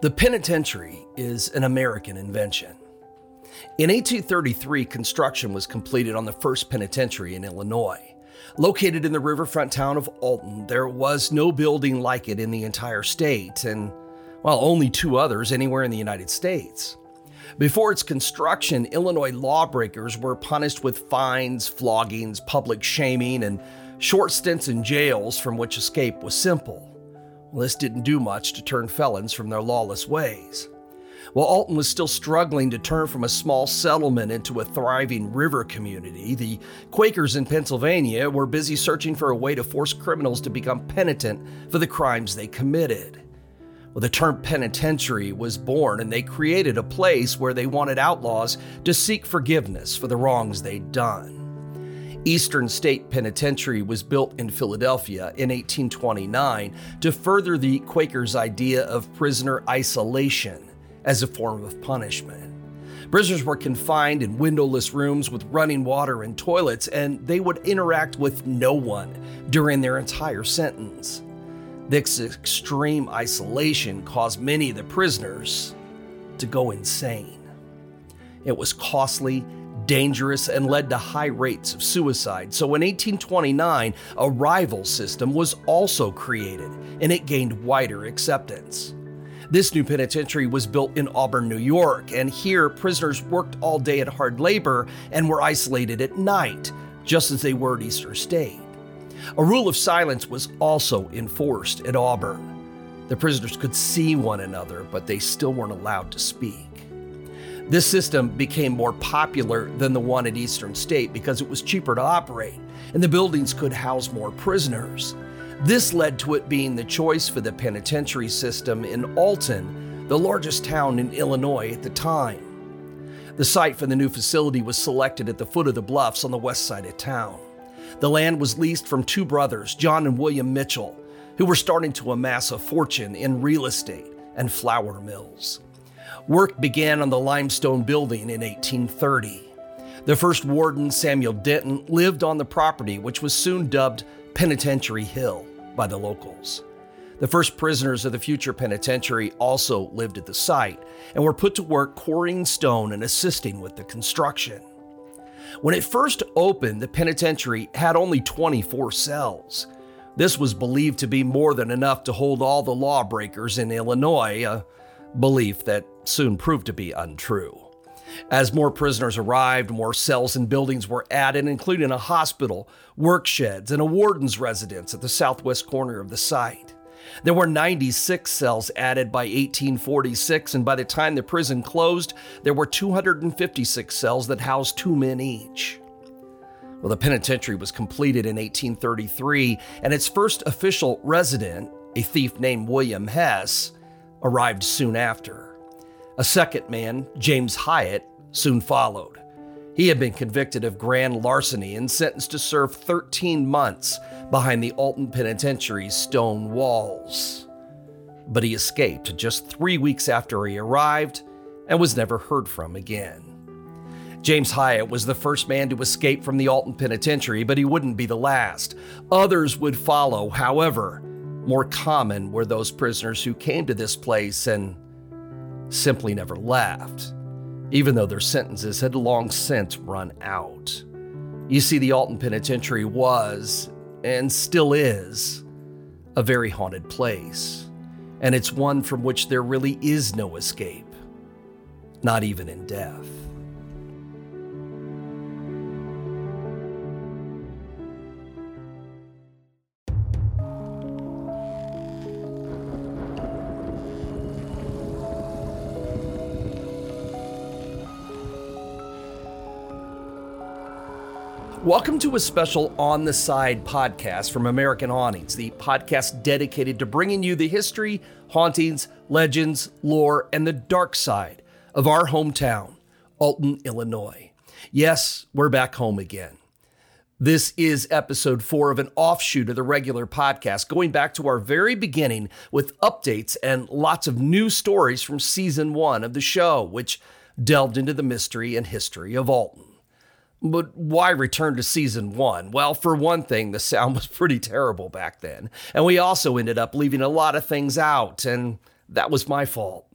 The penitentiary is an American invention. In 1833, construction was completed on the first penitentiary in Illinois. Located in the riverfront town of Alton, there was no building like it in the entire state, and, well, only two others anywhere in the United States. Before its construction, Illinois lawbreakers were punished with fines, floggings, public shaming, and short stints in jails from which escape was simple. This didn't do much to turn felons from their lawless ways. While Alton was still struggling to turn from a small settlement into a thriving river community, the Quakers in Pennsylvania were busy searching for a way to force criminals to become penitent for the crimes they committed. Well, the term penitentiary was born, and they created a place where they wanted outlaws to seek forgiveness for the wrongs they'd done. Eastern State Penitentiary was built in Philadelphia in 1829 to further the Quakers' idea of prisoner isolation as a form of punishment. Prisoners were confined in windowless rooms with running water and toilets, and they would interact with no one during their entire sentence. This extreme isolation caused many of the prisoners to go insane. It was costly dangerous, and led to high rates of suicide. So in 1829, a rival system was also created, and it gained wider acceptance. This new penitentiary was built in Auburn, New York, and here prisoners worked all day at hard labor and were isolated at night, just as they were at Eastern State. A rule of silence was also enforced at Auburn. The prisoners could see one another, but they still weren't allowed to speak. This system became more popular than the one at Eastern State because it was cheaper to operate and the buildings could house more prisoners. This led to it being the choice for the penitentiary system in Alton, the largest town in Illinois at the time. The site for the new facility was selected at the foot of the bluffs on the west side of town. The land was leased from two brothers, John and William Mitchell, who were starting to amass a fortune in real estate and flour mills. Work began on the limestone building in 1830. The first warden, Samuel Denton, lived on the property, which was soon dubbed Penitentiary Hill by the locals. The first prisoners of the future penitentiary also lived at the site and were put to work quarrying stone and assisting with the construction. When it first opened, the penitentiary had only 24 cells. This was believed to be more than enough to hold all the lawbreakers in Illinois, a belief that soon proved to be untrue. As more prisoners arrived, more cells and buildings were added, including a hospital, work sheds, and a warden's residence at the southwest corner of the site. There were 96 cells added by 1846, and by the time the prison closed, there were 256 cells that housed two men each. Well, the penitentiary was completed in 1833, and its first official resident, a thief named William Hess, arrived soon after. A second man, James Hyatt, soon followed. He had been convicted of grand larceny and sentenced to serve 13 months behind the Alton Penitentiary's stone walls. But he escaped just three weeks after he arrived and was never heard from again. James Hyatt was the first man to escape from the Alton Penitentiary, but he wouldn't be the last. Others would follow. However, more common were those prisoners who came to this place and simply never left, even though their sentences had long since run out. You see, the Alton Penitentiary was, and still is, a very haunted place, and it's one from which there really is no escape, not even in death. Welcome to a special On the Side podcast from American Hauntings, the podcast dedicated to bringing you the history, hauntings, legends, lore, and the dark side of our hometown, Alton, Illinois. Yes, we're back home again. This is episode four of an offshoot of the regular podcast, going back to our very beginning with updates and lots of new stories from season one of the show, which delved into the mystery and history of Alton. But why return to season one? Well, for one thing, the sound was pretty terrible back then. And we also ended up leaving a lot of things out, and that was my fault.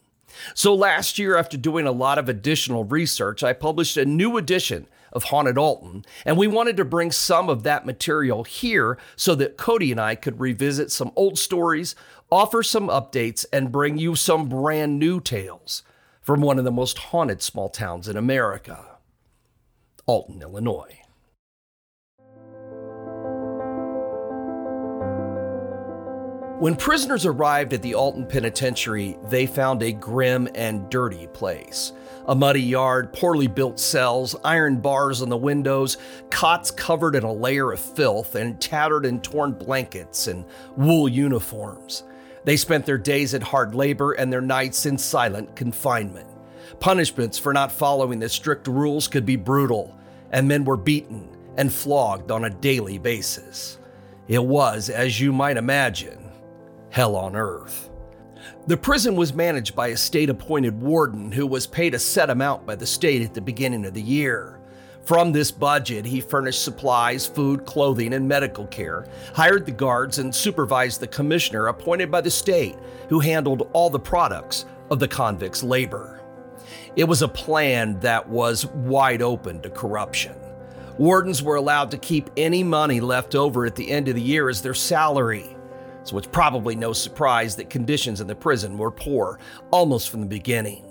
So last year, after doing a lot of additional research, I published a new edition of Haunted Alton, and we wanted to bring some of that material here so that Cody and I could revisit some old stories, offer some updates, and bring you some brand new tales from one of the most haunted small towns in America, Alton, Illinois. When prisoners arrived at the Alton Penitentiary, they found a grim and dirty place. A muddy yard, poorly built cells, iron bars on the windows, cots covered in a layer of filth, and tattered and torn blankets and wool uniforms. They spent their days at hard labor and their nights in silent confinement. Punishments for not following the strict rules could be brutal, and men were beaten and flogged on a daily basis. It was, as you might imagine, hell on earth. The prison was managed by a state appointed warden who was paid a set amount by the state at the beginning of the year. From this budget, he furnished supplies, food, clothing, and medical care, hired the guards, and supervised the commissioner appointed by the state, who handled all the products of the convicts' labor. It was a plan that was wide open to corruption. Wardens were allowed to keep any money left over at the end of the year as their salary so it's probably no surprise that conditions in the prison were poor almost from the beginning.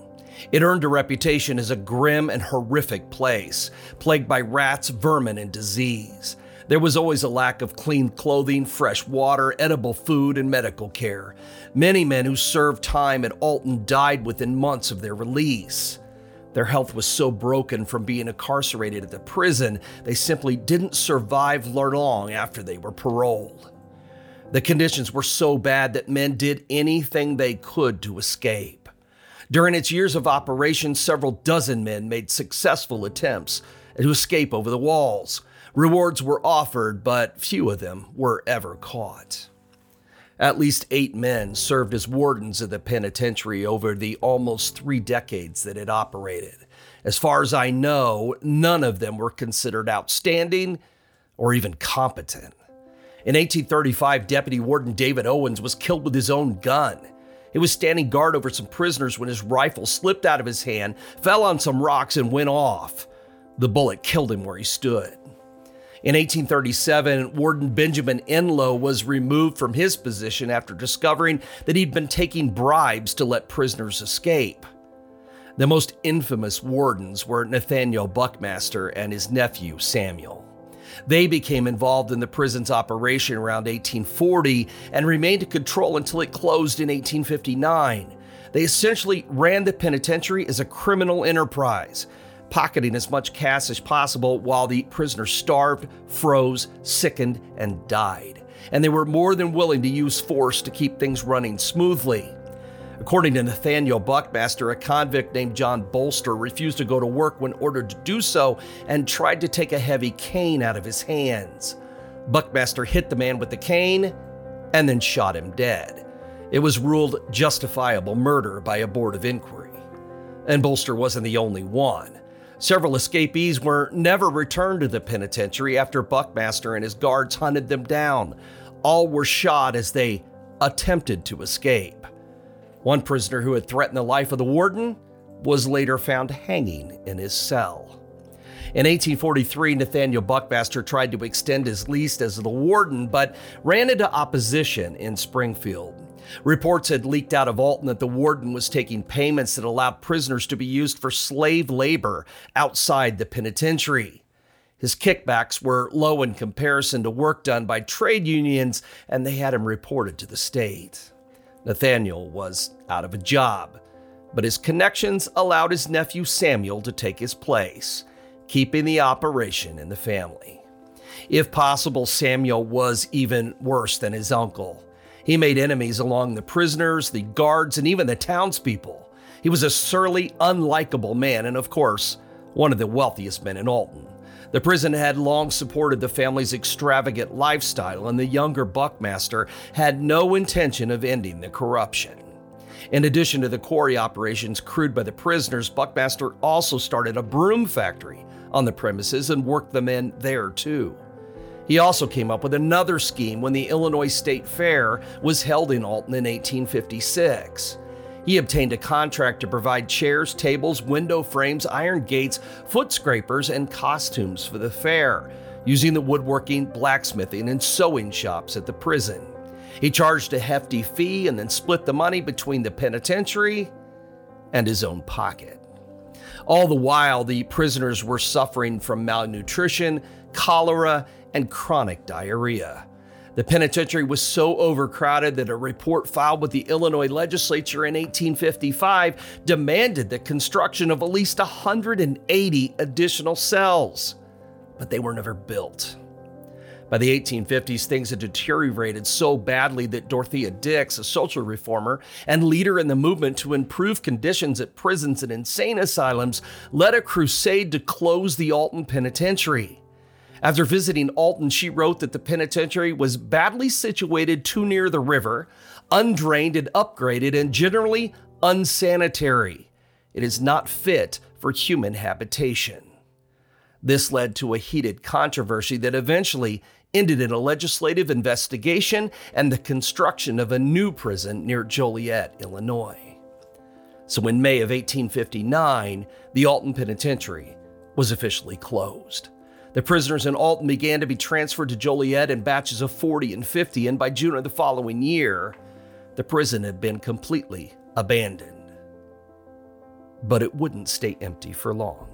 It earned a reputation as a grim and horrific place, plagued by rats, vermin, and disease. There was always a lack of clean clothing, fresh water, edible food, and medical care. Many men who served time at Alton died within months of their release. Their health was so broken from being incarcerated at the prison, they simply didn't survive long after they were paroled. The conditions were so bad that men did anything they could to escape. During its years of operation, several dozen men made successful attempts to escape over the walls. Rewards were offered, but few of them were ever caught. At least eight men served as wardens of the penitentiary over the almost three decades that it operated. As far as I know, none of them were considered outstanding or even competent. In 1835, Deputy Warden David Owens was killed with his own gun. He was standing guard over some prisoners when his rifle slipped out of his hand, fell on some rocks, and went off. The bullet killed him where he stood. In 1837, Warden Benjamin Enlow was removed from his position after discovering that he'd been taking bribes to let prisoners escape. The most infamous wardens were Nathaniel Buckmaster and his nephew Samuel. They became involved in the prison's operation around 1840 and remained in control until it closed in 1859. They essentially ran the penitentiary as a criminal enterprise, pocketing as much cash as possible while the prisoners starved, froze, sickened, and died. And they were more than willing to use force to keep things running smoothly. According to Nathaniel Buckmaster, a convict named John Bolster refused to go to work when ordered to do so and tried to take a heavy cane out of his hands. Buckmaster hit the man with the cane and then shot him dead. It was ruled justifiable murder by a board of inquiry. And Bolster wasn't the only one. Several escapees were never returned to the penitentiary after Buckmaster and his guards hunted them down. All were shot as they attempted to escape. One prisoner who had threatened the life of the warden was later found hanging in his cell. In 1843, Nathaniel Buckmaster tried to extend his lease as the warden, but ran into opposition in Springfield. Reports had leaked out of Alton that the warden was taking payments that allowed prisoners to be used for slave labor outside the penitentiary. His kickbacks were low in comparison to work done by trade unions, and they had him reported to the state. Nathaniel was out of a job, but his connections allowed his nephew Samuel to take his place, keeping the operation in the family. If possible, Samuel was even worse than his uncle. He made enemies along the prisoners, the guards, and even the townspeople. He was a surly, unlikable man, and of course, one of the wealthiest men in Alton. The prison had long supported the family's extravagant lifestyle, and the younger Buckmaster had no intention of ending the corruption. In addition to the quarry operations crewed by the prisoners, Buckmaster also started a broom factory on the premises and worked the men there too. He also came up with another scheme when the Illinois State Fair was held in Alton in 1856. He obtained a contract to provide chairs, tables, window frames, iron gates, foot scrapers, and costumes for the fair, using the woodworking, blacksmithing, and sewing shops at the prison. He charged a hefty fee and then split the money between the penitentiary and his own pocket. All the while, the prisoners were suffering from malnutrition, cholera, and chronic diarrhea. The penitentiary was so overcrowded that a report filed with the Illinois legislature in 1855 demanded the construction of at least 180 additional cells, but they were never built. By the 1850s, things had deteriorated so badly that Dorothea Dix, a social reformer and leader in the movement to improve conditions at prisons and insane asylums, led a crusade to close the Alton Penitentiary. After visiting Alton, she wrote that the penitentiary was badly situated too near the river, undrained and upgraded, and generally unsanitary. It is not fit for human habitation. This led to a heated controversy that eventually ended in a legislative investigation and the construction of a new prison near Joliet, Illinois. So, in May of 1859, the Alton Penitentiary was officially closed. The prisoners in Alton began to be transferred to Joliet in batches of 40 and 50, and by June of the following year, the prison had been completely abandoned. But it wouldn't stay empty for long.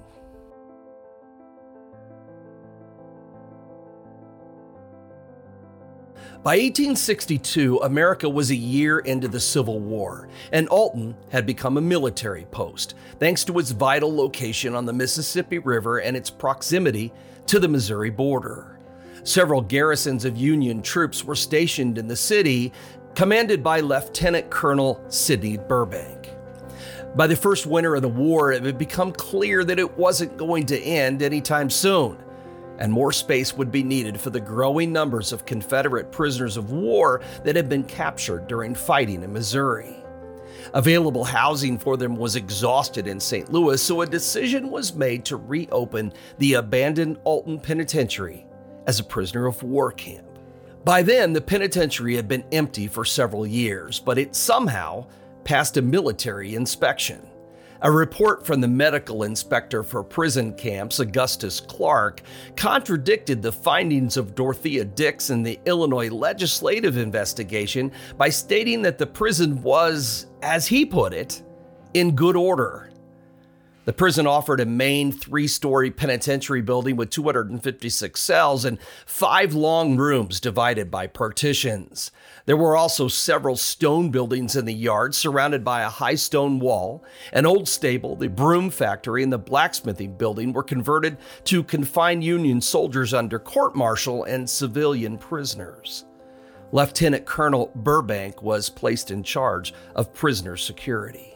By 1862, America was a year into the Civil War, and Alton had become a military post, thanks to its vital location on the Mississippi River and its proximity to the Missouri border. Several garrisons of Union troops were stationed in the city, commanded by Lieutenant Colonel Sidney Burbank. By the first winter of the war, it had become clear that it wasn't going to end anytime soon and more space would be needed for the growing numbers of Confederate prisoners of war that had been captured during fighting in Missouri. Available housing for them was exhausted in St. Louis, so a decision was made to reopen the abandoned Alton Penitentiary as a prisoner of war camp. By then, the penitentiary had been empty for several years, but it somehow passed a military inspection. A report from the medical inspector for prison camps, Augustus Clark, contradicted the findings of Dorothea Dix in the Illinois legislative investigation by stating that the prison was, as he put it, in good order. The prison offered a main three story penitentiary building with 256 cells and five long rooms divided by partitions. There were also several stone buildings in the yard surrounded by a high stone wall. An old stable, the broom factory, and the blacksmithing building were converted to confine Union soldiers under court martial and civilian prisoners. Lieutenant Colonel Burbank was placed in charge of prisoner security.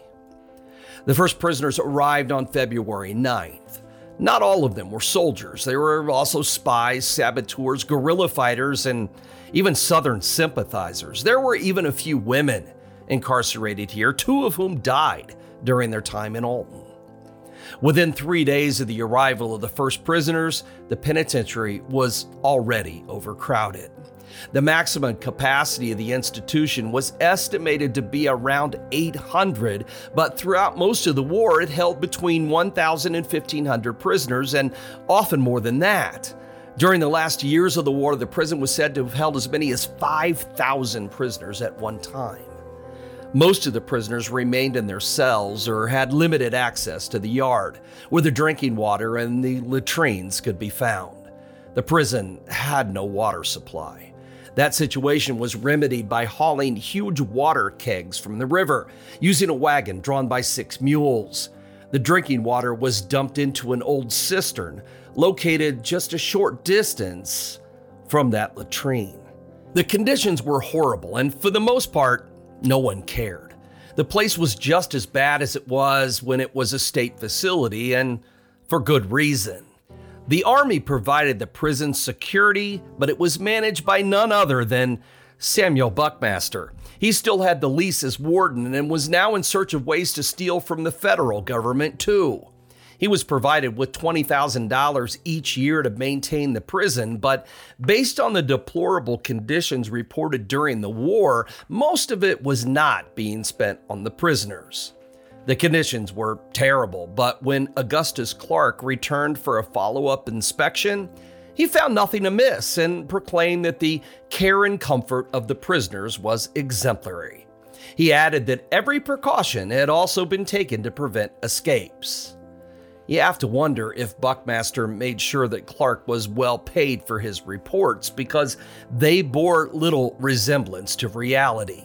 The first prisoners arrived on February 9th. Not all of them were soldiers. There were also spies, saboteurs, guerrilla fighters, and even Southern sympathizers. There were even a few women incarcerated here, two of whom died during their time in Alton. Within three days of the arrival of the first prisoners, the penitentiary was already overcrowded. The maximum capacity of the institution was estimated to be around 800, but throughout most of the war, it held between 1,000 and 1,500 prisoners, and often more than that. During the last years of the war, the prison was said to have held as many as 5,000 prisoners at one time. Most of the prisoners remained in their cells or had limited access to the yard, where the drinking water and the latrines could be found. The prison had no water supply. That situation was remedied by hauling huge water kegs from the river, using a wagon drawn by six mules. The drinking water was dumped into an old cistern located just a short distance from that latrine. The conditions were horrible, and for the most part, no one cared. The place was just as bad as it was when it was a state facility, and for good reason. The Army provided the prison security, but it was managed by none other than Samuel Buckmaster. He still had the lease as warden and was now in search of ways to steal from the federal government, too. He He was provided with $20,000 each year to maintain the prison, but based on the deplorable conditions reported during the war, most of it was not being spent on the prisoners. The conditions were terrible, but when Augustus Clark returned for a follow up inspection, he found nothing amiss and proclaimed that the care and comfort of the prisoners was exemplary. He added that every precaution had also been taken to prevent escapes. You have to wonder if Buckmaster made sure that Clark was well paid for his reports because they bore little resemblance to reality.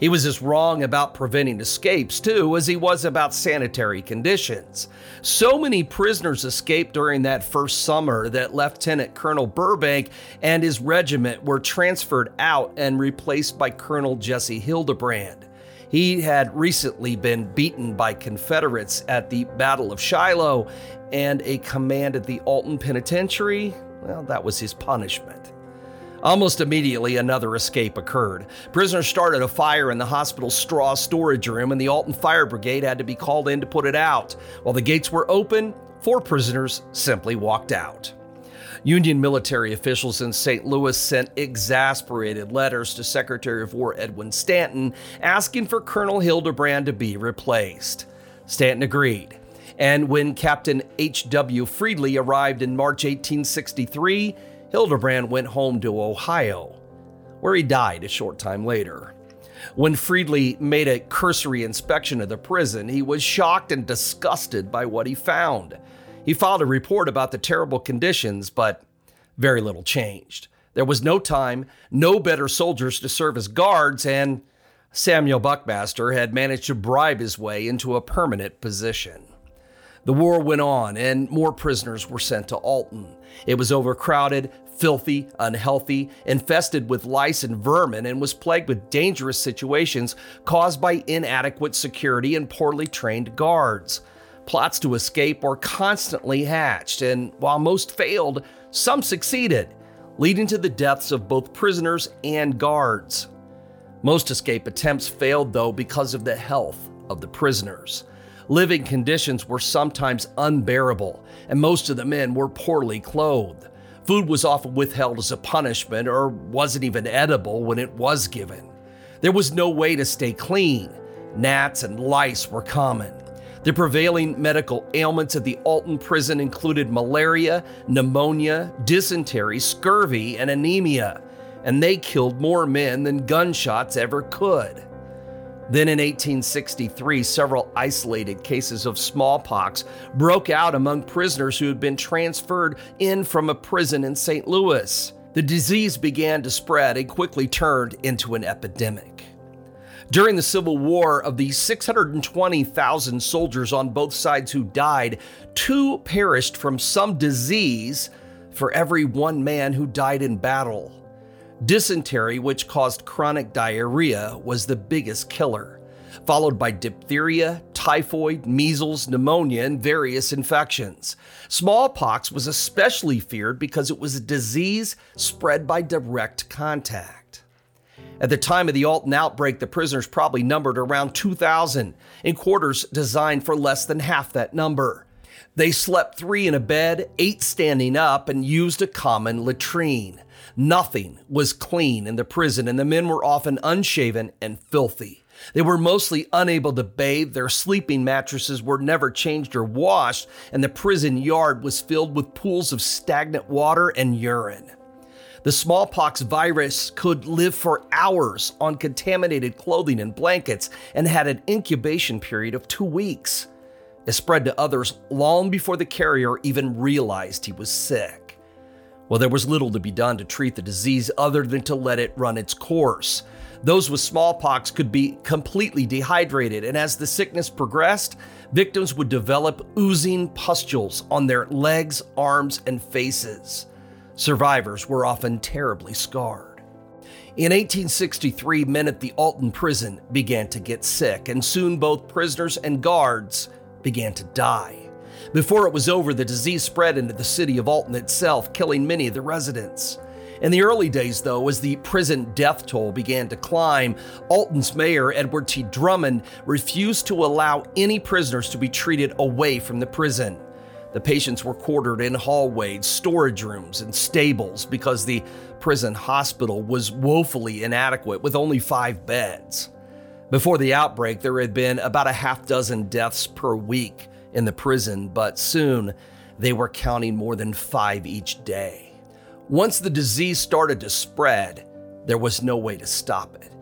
He was as wrong about preventing escapes, too, as he was about sanitary conditions. So many prisoners escaped during that first summer that Lieutenant Colonel Burbank and his regiment were transferred out and replaced by Colonel Jesse Hildebrand. He had recently been beaten by Confederates at the Battle of Shiloh, and a command at the Alton Penitentiary, well, that was his punishment. Almost immediately, another escape occurred. Prisoners started a fire in the hospital's straw storage room, and the Alton Fire Brigade had to be called in to put it out. While the gates were open, four prisoners simply walked out. Union military officials in St. Louis sent exasperated letters to Secretary of War Edwin Stanton asking for Colonel Hildebrand to be replaced. Stanton agreed. And when Captain H.W. Freedley arrived in March 1863, Hildebrand went home to Ohio, where he died a short time later. When Freedley made a cursory inspection of the prison, he was shocked and disgusted by what he found. He filed a report about the terrible conditions, but very little changed. There was no time, no better soldiers to serve as guards, and Samuel Buckmaster had managed to bribe his way into a permanent position. The war went on, and more prisoners were sent to Alton. It was overcrowded, filthy, unhealthy, infested with lice and vermin, and was plagued with dangerous situations caused by inadequate security and poorly trained guards. Plots to escape were constantly hatched, and while most failed, some succeeded, leading to the deaths of both prisoners and guards. Most escape attempts failed, though, because of the health of the prisoners. Living conditions were sometimes unbearable, and most of the men were poorly clothed. Food was often withheld as a punishment or wasn't even edible when it was given. There was no way to stay clean. Gnats and lice were common. The prevailing medical ailments at the Alton prison included malaria, pneumonia, dysentery, scurvy, and anemia, and they killed more men than gunshots ever could. Then in 1863, several isolated cases of smallpox broke out among prisoners who had been transferred in from a prison in St. Louis. The disease began to spread and quickly turned into an epidemic. During the Civil War, of the 620,000 soldiers on both sides who died, two perished from some disease for every one man who died in battle. Dysentery, which caused chronic diarrhea, was the biggest killer, followed by diphtheria, typhoid, measles, pneumonia, and various infections. Smallpox was especially feared because it was a disease spread by direct contact. At the time of the Alton outbreak, the prisoners probably numbered around 2,000 in quarters designed for less than half that number. They slept three in a bed, ate standing up, and used a common latrine. Nothing was clean in the prison, and the men were often unshaven and filthy. They were mostly unable to bathe, their sleeping mattresses were never changed or washed, and the prison yard was filled with pools of stagnant water and urine. The smallpox virus could live for hours on contaminated clothing and blankets and had an incubation period of two weeks. It spread to others long before the carrier even realized he was sick. Well, there was little to be done to treat the disease other than to let it run its course. Those with smallpox could be completely dehydrated, and as the sickness progressed, victims would develop oozing pustules on their legs, arms, and faces. Survivors were often terribly scarred. In 1863, men at the Alton prison began to get sick, and soon both prisoners and guards began to die. Before it was over, the disease spread into the city of Alton itself, killing many of the residents. In the early days, though, as the prison death toll began to climb, Alton's mayor, Edward T. Drummond, refused to allow any prisoners to be treated away from the prison. The patients were quartered in hallways, storage rooms, and stables because the prison hospital was woefully inadequate with only five beds. Before the outbreak, there had been about a half dozen deaths per week in the prison, but soon they were counting more than five each day. Once the disease started to spread, there was no way to stop it.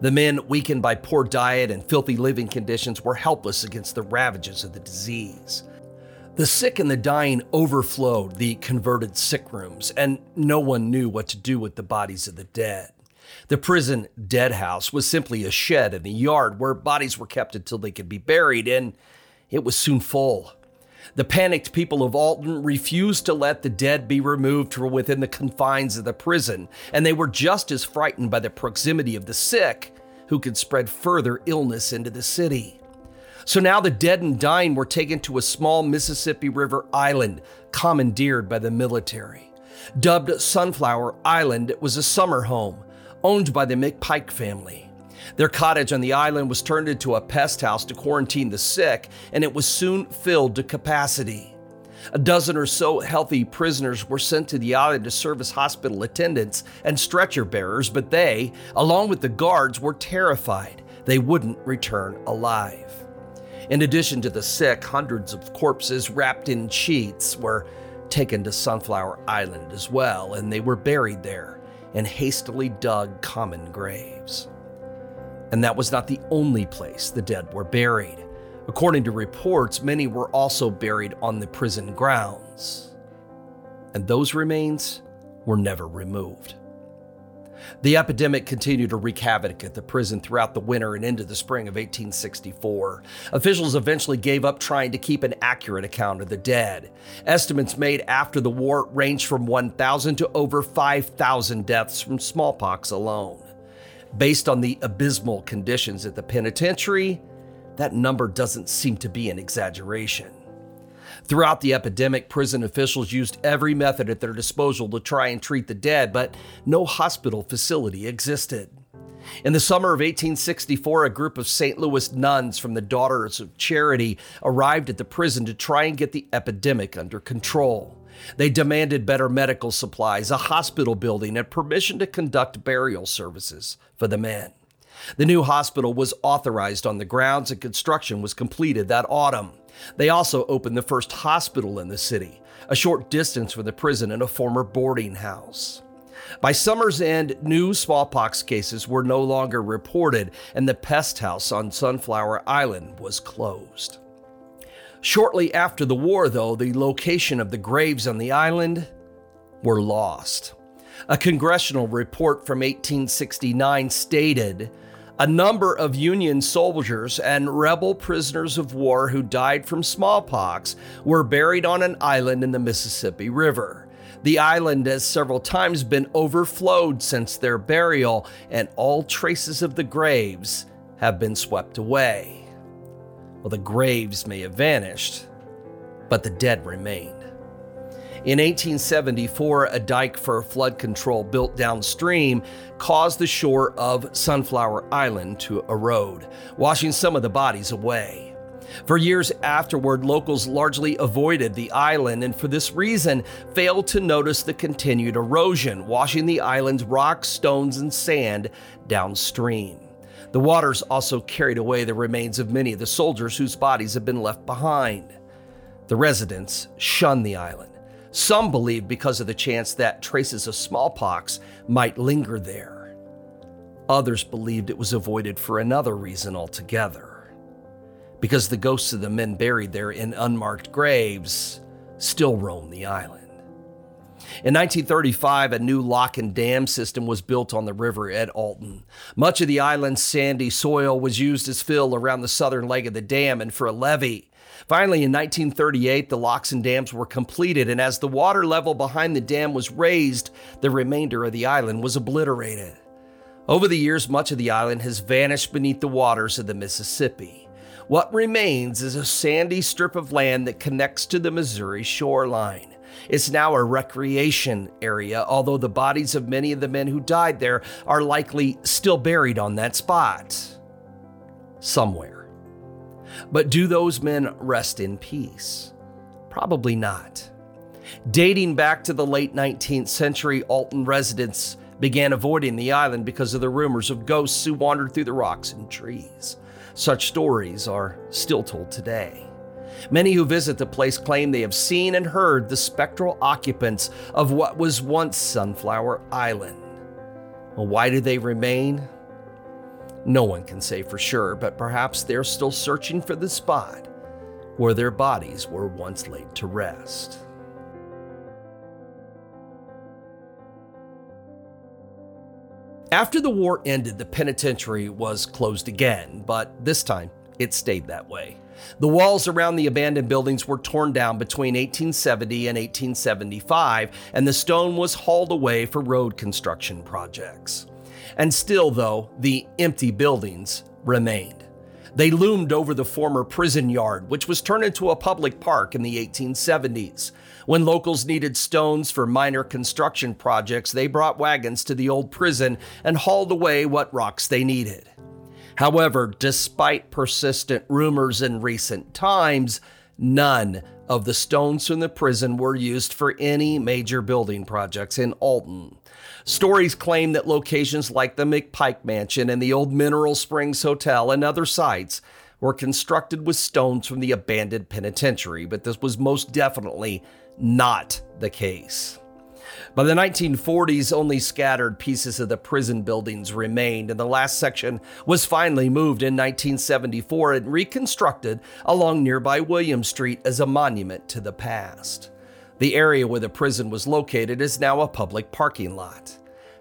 The men, weakened by poor diet and filthy living conditions, were helpless against the ravages of the disease. The sick and the dying overflowed the converted sick rooms, and no one knew what to do with the bodies of the dead. The prison dead house was simply a shed in the yard where bodies were kept until they could be buried, and it was soon full. The panicked people of Alton refused to let the dead be removed from within the confines of the prison, and they were just as frightened by the proximity of the sick, who could spread further illness into the city. So now the dead and dying were taken to a small Mississippi River island commandeered by the military. Dubbed Sunflower Island, it was a summer home owned by the McPike family. Their cottage on the island was turned into a pest house to quarantine the sick, and it was soon filled to capacity. A dozen or so healthy prisoners were sent to the island to serve as hospital attendants and stretcher bearers, but they, along with the guards, were terrified they wouldn't return alive. In addition to the sick, hundreds of corpses wrapped in sheets were taken to Sunflower Island as well, and they were buried there in hastily dug common graves. And that was not the only place the dead were buried. According to reports, many were also buried on the prison grounds. And those remains were never removed. The epidemic continued to wreak havoc at the prison throughout the winter and into the spring of 1864. Officials eventually gave up trying to keep an accurate account of the dead. Estimates made after the war ranged from 1,000 to over 5,000 deaths from smallpox alone. Based on the abysmal conditions at the penitentiary, that number doesn't seem to be an exaggeration. Throughout the epidemic, prison officials used every method at their disposal to try and treat the dead, but no hospital facility existed. In the summer of 1864, a group of St. Louis nuns from the Daughters of Charity arrived at the prison to try and get the epidemic under control. They demanded better medical supplies, a hospital building, and permission to conduct burial services for the men. The new hospital was authorized on the grounds and construction was completed that autumn. They also opened the first hospital in the city, a short distance from the prison and a former boarding house. By summer's end, new smallpox cases were no longer reported, and the pest house on Sunflower Island was closed. Shortly after the war, though, the location of the graves on the island were lost. A congressional report from 1869 stated a number of Union soldiers and rebel prisoners of war who died from smallpox were buried on an island in the Mississippi River. The island has several times been overflowed since their burial, and all traces of the graves have been swept away. Well, the graves may have vanished, but the dead remain. In 1874, a dike for flood control built downstream caused the shore of Sunflower Island to erode, washing some of the bodies away. For years afterward, locals largely avoided the island and for this reason failed to notice the continued erosion, washing the island's rocks, stones, and sand downstream. The waters also carried away the remains of many of the soldiers whose bodies had been left behind. The residents shunned the island some believed because of the chance that traces of smallpox might linger there. Others believed it was avoided for another reason altogether. Because the ghosts of the men buried there in unmarked graves still roam the island. In 1935, a new lock and dam system was built on the river at Alton. Much of the island's sandy soil was used as fill around the southern leg of the dam and for a levee. Finally, in 1938, the locks and dams were completed, and as the water level behind the dam was raised, the remainder of the island was obliterated. Over the years, much of the island has vanished beneath the waters of the Mississippi. What remains is a sandy strip of land that connects to the Missouri shoreline. It's now a recreation area, although the bodies of many of the men who died there are likely still buried on that spot. Somewhere. But do those men rest in peace? Probably not. Dating back to the late 19th century, Alton residents began avoiding the island because of the rumors of ghosts who wandered through the rocks and trees. Such stories are still told today. Many who visit the place claim they have seen and heard the spectral occupants of what was once Sunflower Island. Well, why do they remain? No one can say for sure, but perhaps they're still searching for the spot where their bodies were once laid to rest. After the war ended, the penitentiary was closed again, but this time it stayed that way. The walls around the abandoned buildings were torn down between 1870 and 1875, and the stone was hauled away for road construction projects. And still, though, the empty buildings remained. They loomed over the former prison yard, which was turned into a public park in the 1870s. When locals needed stones for minor construction projects, they brought wagons to the old prison and hauled away what rocks they needed. However, despite persistent rumors in recent times, none of the stones from the prison were used for any major building projects in Alton. Stories claim that locations like the McPike Mansion and the old Mineral Springs Hotel and other sites were constructed with stones from the abandoned penitentiary, but this was most definitely not the case. By the 1940s, only scattered pieces of the prison buildings remained, and the last section was finally moved in 1974 and reconstructed along nearby William Street as a monument to the past. The area where the prison was located is now a public parking lot.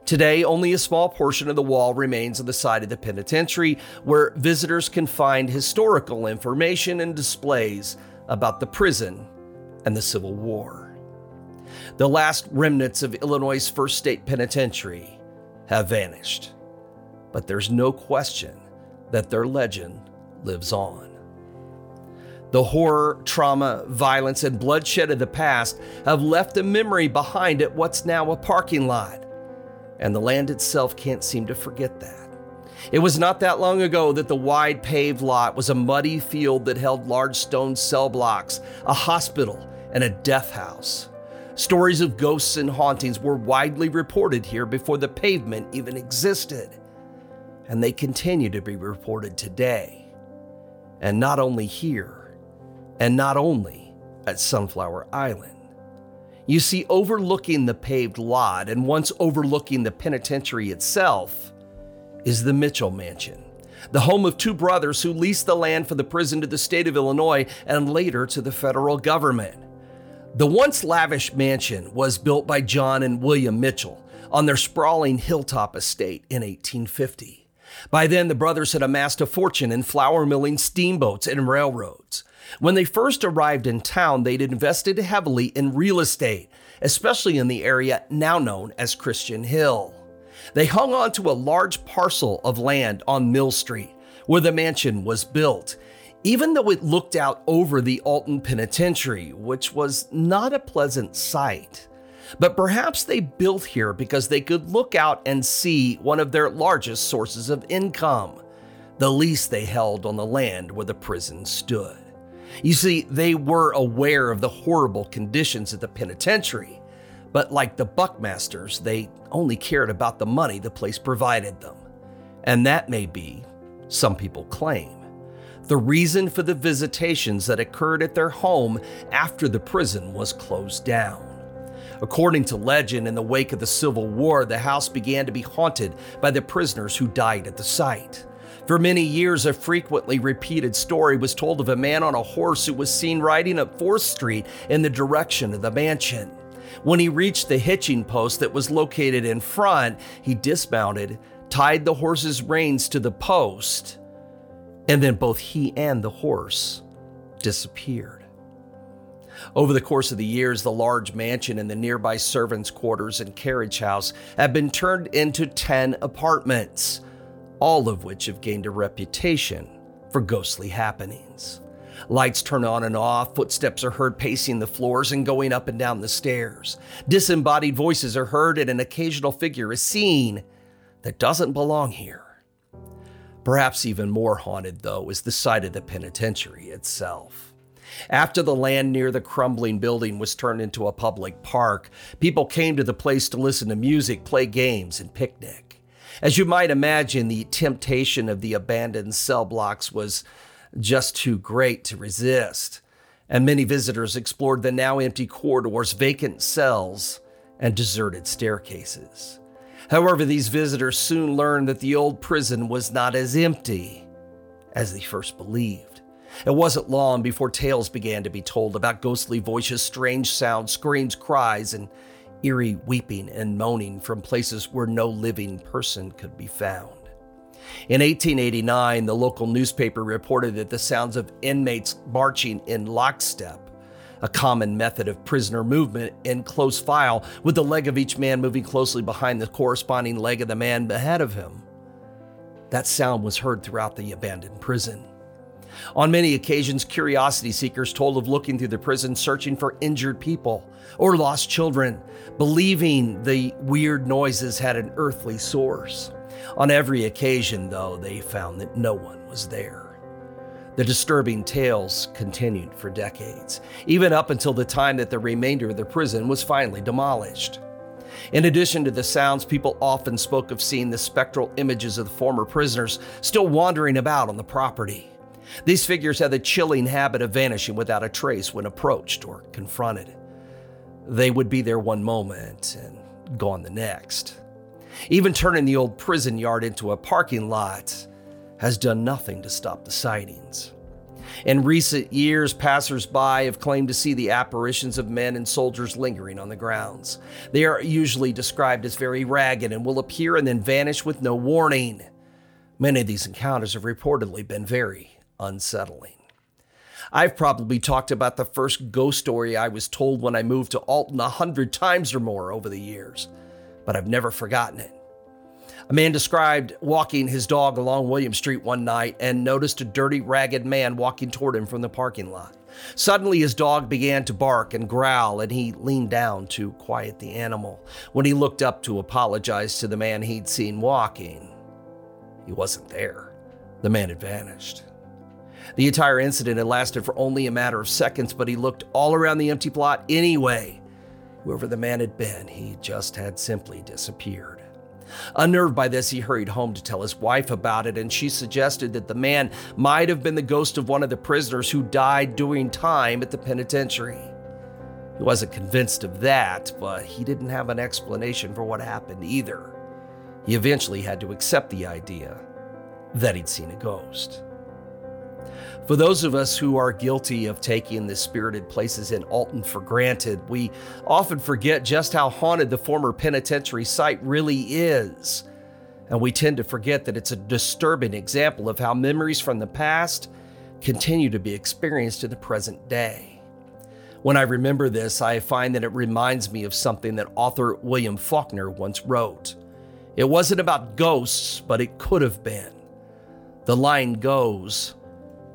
Today, only a small portion of the wall remains on the side of the penitentiary where visitors can find historical information and displays about the prison and the Civil War. The last remnants of Illinois' first state penitentiary have vanished. But there's no question that their legend lives on. The horror, trauma, violence, and bloodshed of the past have left a memory behind at what's now a parking lot. And the land itself can't seem to forget that. It was not that long ago that the wide paved lot was a muddy field that held large stone cell blocks, a hospital, and a death house. Stories of ghosts and hauntings were widely reported here before the pavement even existed, and they continue to be reported today. And not only here, and not only at Sunflower Island. You see, overlooking the paved lot and once overlooking the penitentiary itself is the Mitchell Mansion, the home of two brothers who leased the land for the prison to the state of Illinois and later to the federal government. The once lavish mansion was built by John and William Mitchell on their sprawling hilltop estate in 1850. By then, the brothers had amassed a fortune in flour milling, steamboats, and railroads. When they first arrived in town, they'd invested heavily in real estate, especially in the area now known as Christian Hill. They hung on to a large parcel of land on Mill Street, where the mansion was built, even though it looked out over the Alton Penitentiary, which was not a pleasant sight. But perhaps they built here because they could look out and see one of their largest sources of income the lease they held on the land where the prison stood. You see, they were aware of the horrible conditions at the penitentiary, but like the Buckmasters, they only cared about the money the place provided them. And that may be, some people claim, the reason for the visitations that occurred at their home after the prison was closed down. According to legend, in the wake of the Civil War, the house began to be haunted by the prisoners who died at the site. For many years, a frequently repeated story was told of a man on a horse who was seen riding up 4th Street in the direction of the mansion. When he reached the hitching post that was located in front, he dismounted, tied the horse's reins to the post, and then both he and the horse disappeared. Over the course of the years, the large mansion and the nearby servants' quarters and carriage house have been turned into 10 apartments, all of which have gained a reputation for ghostly happenings. Lights turn on and off, footsteps are heard pacing the floors and going up and down the stairs. Disembodied voices are heard, and an occasional figure is seen that doesn't belong here. Perhaps even more haunted, though, is the site of the penitentiary itself. After the land near the crumbling building was turned into a public park, people came to the place to listen to music, play games, and picnic. As you might imagine, the temptation of the abandoned cell blocks was just too great to resist, and many visitors explored the now empty corridors, vacant cells, and deserted staircases. However, these visitors soon learned that the old prison was not as empty as they first believed. It wasn't long before tales began to be told about ghostly voices, strange sounds, screams, cries, and eerie weeping and moaning from places where no living person could be found. In 1889, the local newspaper reported that the sounds of inmates marching in lockstep, a common method of prisoner movement in close file, with the leg of each man moving closely behind the corresponding leg of the man ahead of him. That sound was heard throughout the abandoned prison. On many occasions, curiosity seekers told of looking through the prison searching for injured people or lost children, believing the weird noises had an earthly source. On every occasion, though, they found that no one was there. The disturbing tales continued for decades, even up until the time that the remainder of the prison was finally demolished. In addition to the sounds, people often spoke of seeing the spectral images of the former prisoners still wandering about on the property. These figures had the chilling habit of vanishing without a trace when approached or confronted. They would be there one moment and gone the next. Even turning the old prison yard into a parking lot has done nothing to stop the sightings. In recent years, passersby have claimed to see the apparitions of men and soldiers lingering on the grounds. They are usually described as very ragged and will appear and then vanish with no warning. Many of these encounters have reportedly been very unsettling. I've probably talked about the first ghost story I was told when I moved to Alton a hundred times or more over the years, but I've never forgotten it. A man described walking his dog along William Street one night and noticed a dirty, ragged man walking toward him from the parking lot. Suddenly, his dog began to bark and growl, and he leaned down to quiet the animal. When he looked up to apologize to the man he'd seen walking, he wasn't there. The man had vanished. The entire incident had lasted for only a matter of seconds, but he looked all around the empty plot anyway. Whoever the man had been, he just had simply disappeared. Unnerved by this, he hurried home to tell his wife about it, and she suggested that the man might have been the ghost of one of the prisoners who died doing time at the penitentiary. He wasn't convinced of that, but he didn't have an explanation for what happened either. He eventually had to accept the idea that he'd seen a ghost. For those of us who are guilty of taking the spirited places in Alton for granted, we often forget just how haunted the former penitentiary site really is. And we tend to forget that it's a disturbing example of how memories from the past continue to be experienced in the present day. When I remember this, I find that it reminds me of something that author William Faulkner once wrote. It wasn't about ghosts, but it could have been. The line goes,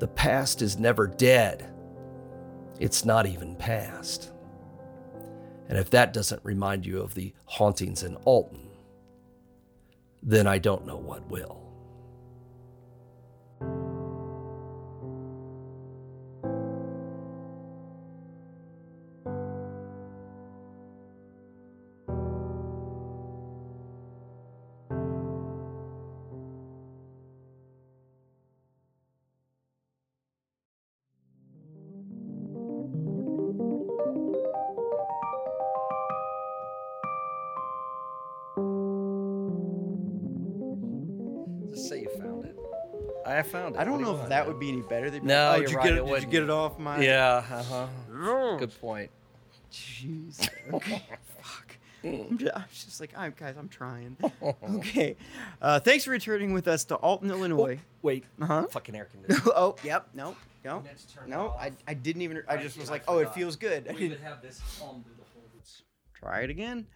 the past is never dead, it's not even past. And if that doesn't remind you of the hauntings in Alton, then I don't know what will. I it. I don't know if want? that would be any better. They'd be No, like, oh, you're did you right, Get it it, did you get it off my? Yeah, uh huh. Good point. Jeez. Okay. Fuck. I'm just, I'm just like, I'm guys. I'm trying. Okay. Uh, thanks for returning with us to Alton, Illinois. Wait. Uh-huh. Fucking air conditioner. oh, yep. No. No. meant to No. I. I didn't even. I just Right, was like, oh, it feels good. I We didn't- have this on the whole. Try it again.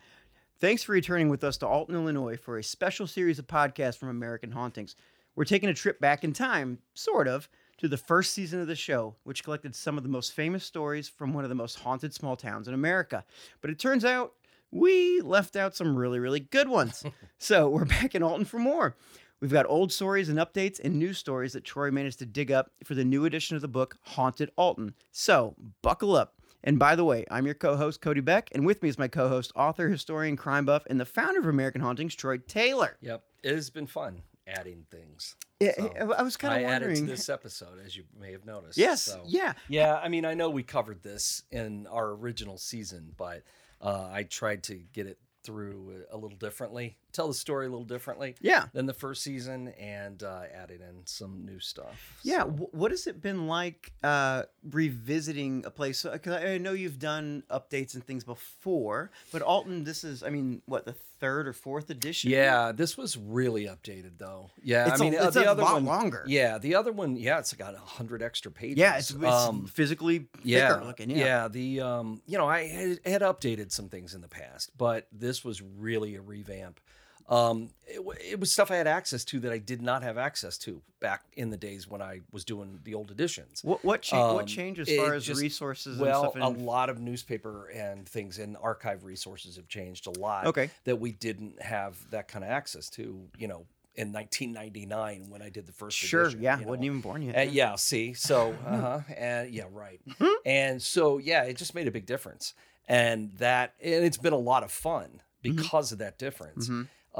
Thanks for returning with us to Alton, Illinois for a special series of podcasts from American Hauntings. We're taking a trip back in time, sort of, to the first season of the show, which collected some of the most famous stories from one of the most haunted small towns in America. But it turns out we left out some really, really good ones. so we're back in Alton for more. We've got old stories and updates and new stories that Troy managed to dig up for the new edition of the book, Haunted Alton. So buckle up. And by the way, I'm your co host, Cody Beck, and with me is my co host, author, historian, crime buff, and the founder of American Hauntings, Troy Taylor. Yep, it has been fun adding things. Yeah, So, I was kind I of added wondering. to this episode, as you may have noticed. yes, So, yeah. yeah. I mean, I know we covered this in our original season, but uh, I tried to get it through a little differently, tell the story a little differently Yeah. than the first season, and uh, added in some new stuff. Yeah, So- wh- what has it been like uh, revisiting a place? Because I I know you've done updates and things before, but Alton, this is, I mean, what the third or fourth edition? Yeah, this was really updated though. Yeah, it's I mean a, uh, the a other lot one. longer. Yeah, the other one. Yeah, it's got a hundred extra pages. yeah, it's, it's Um, physically yeah, looking. Yeah, The um, you know, I had, had updated some things in the past, but this was really a revamp. Um, it, it was stuff I had access to that I did not have access to back in the days when I was doing the old editions. What what, cha- what Um, changed as far as just- resources Well, and a lot of newspaper and things and archive resources have changed a lot. Okay. That we didn't have that kind of access to, you know, in 1999 when I did the first sure, edition. yeah, you wasn't even born yet. Uh, yeah, see, so uh huh, and yeah, right, Mm-hmm. and so yeah, it just made a big difference, and that, and it's been a lot of fun Mm-hmm. because of that difference.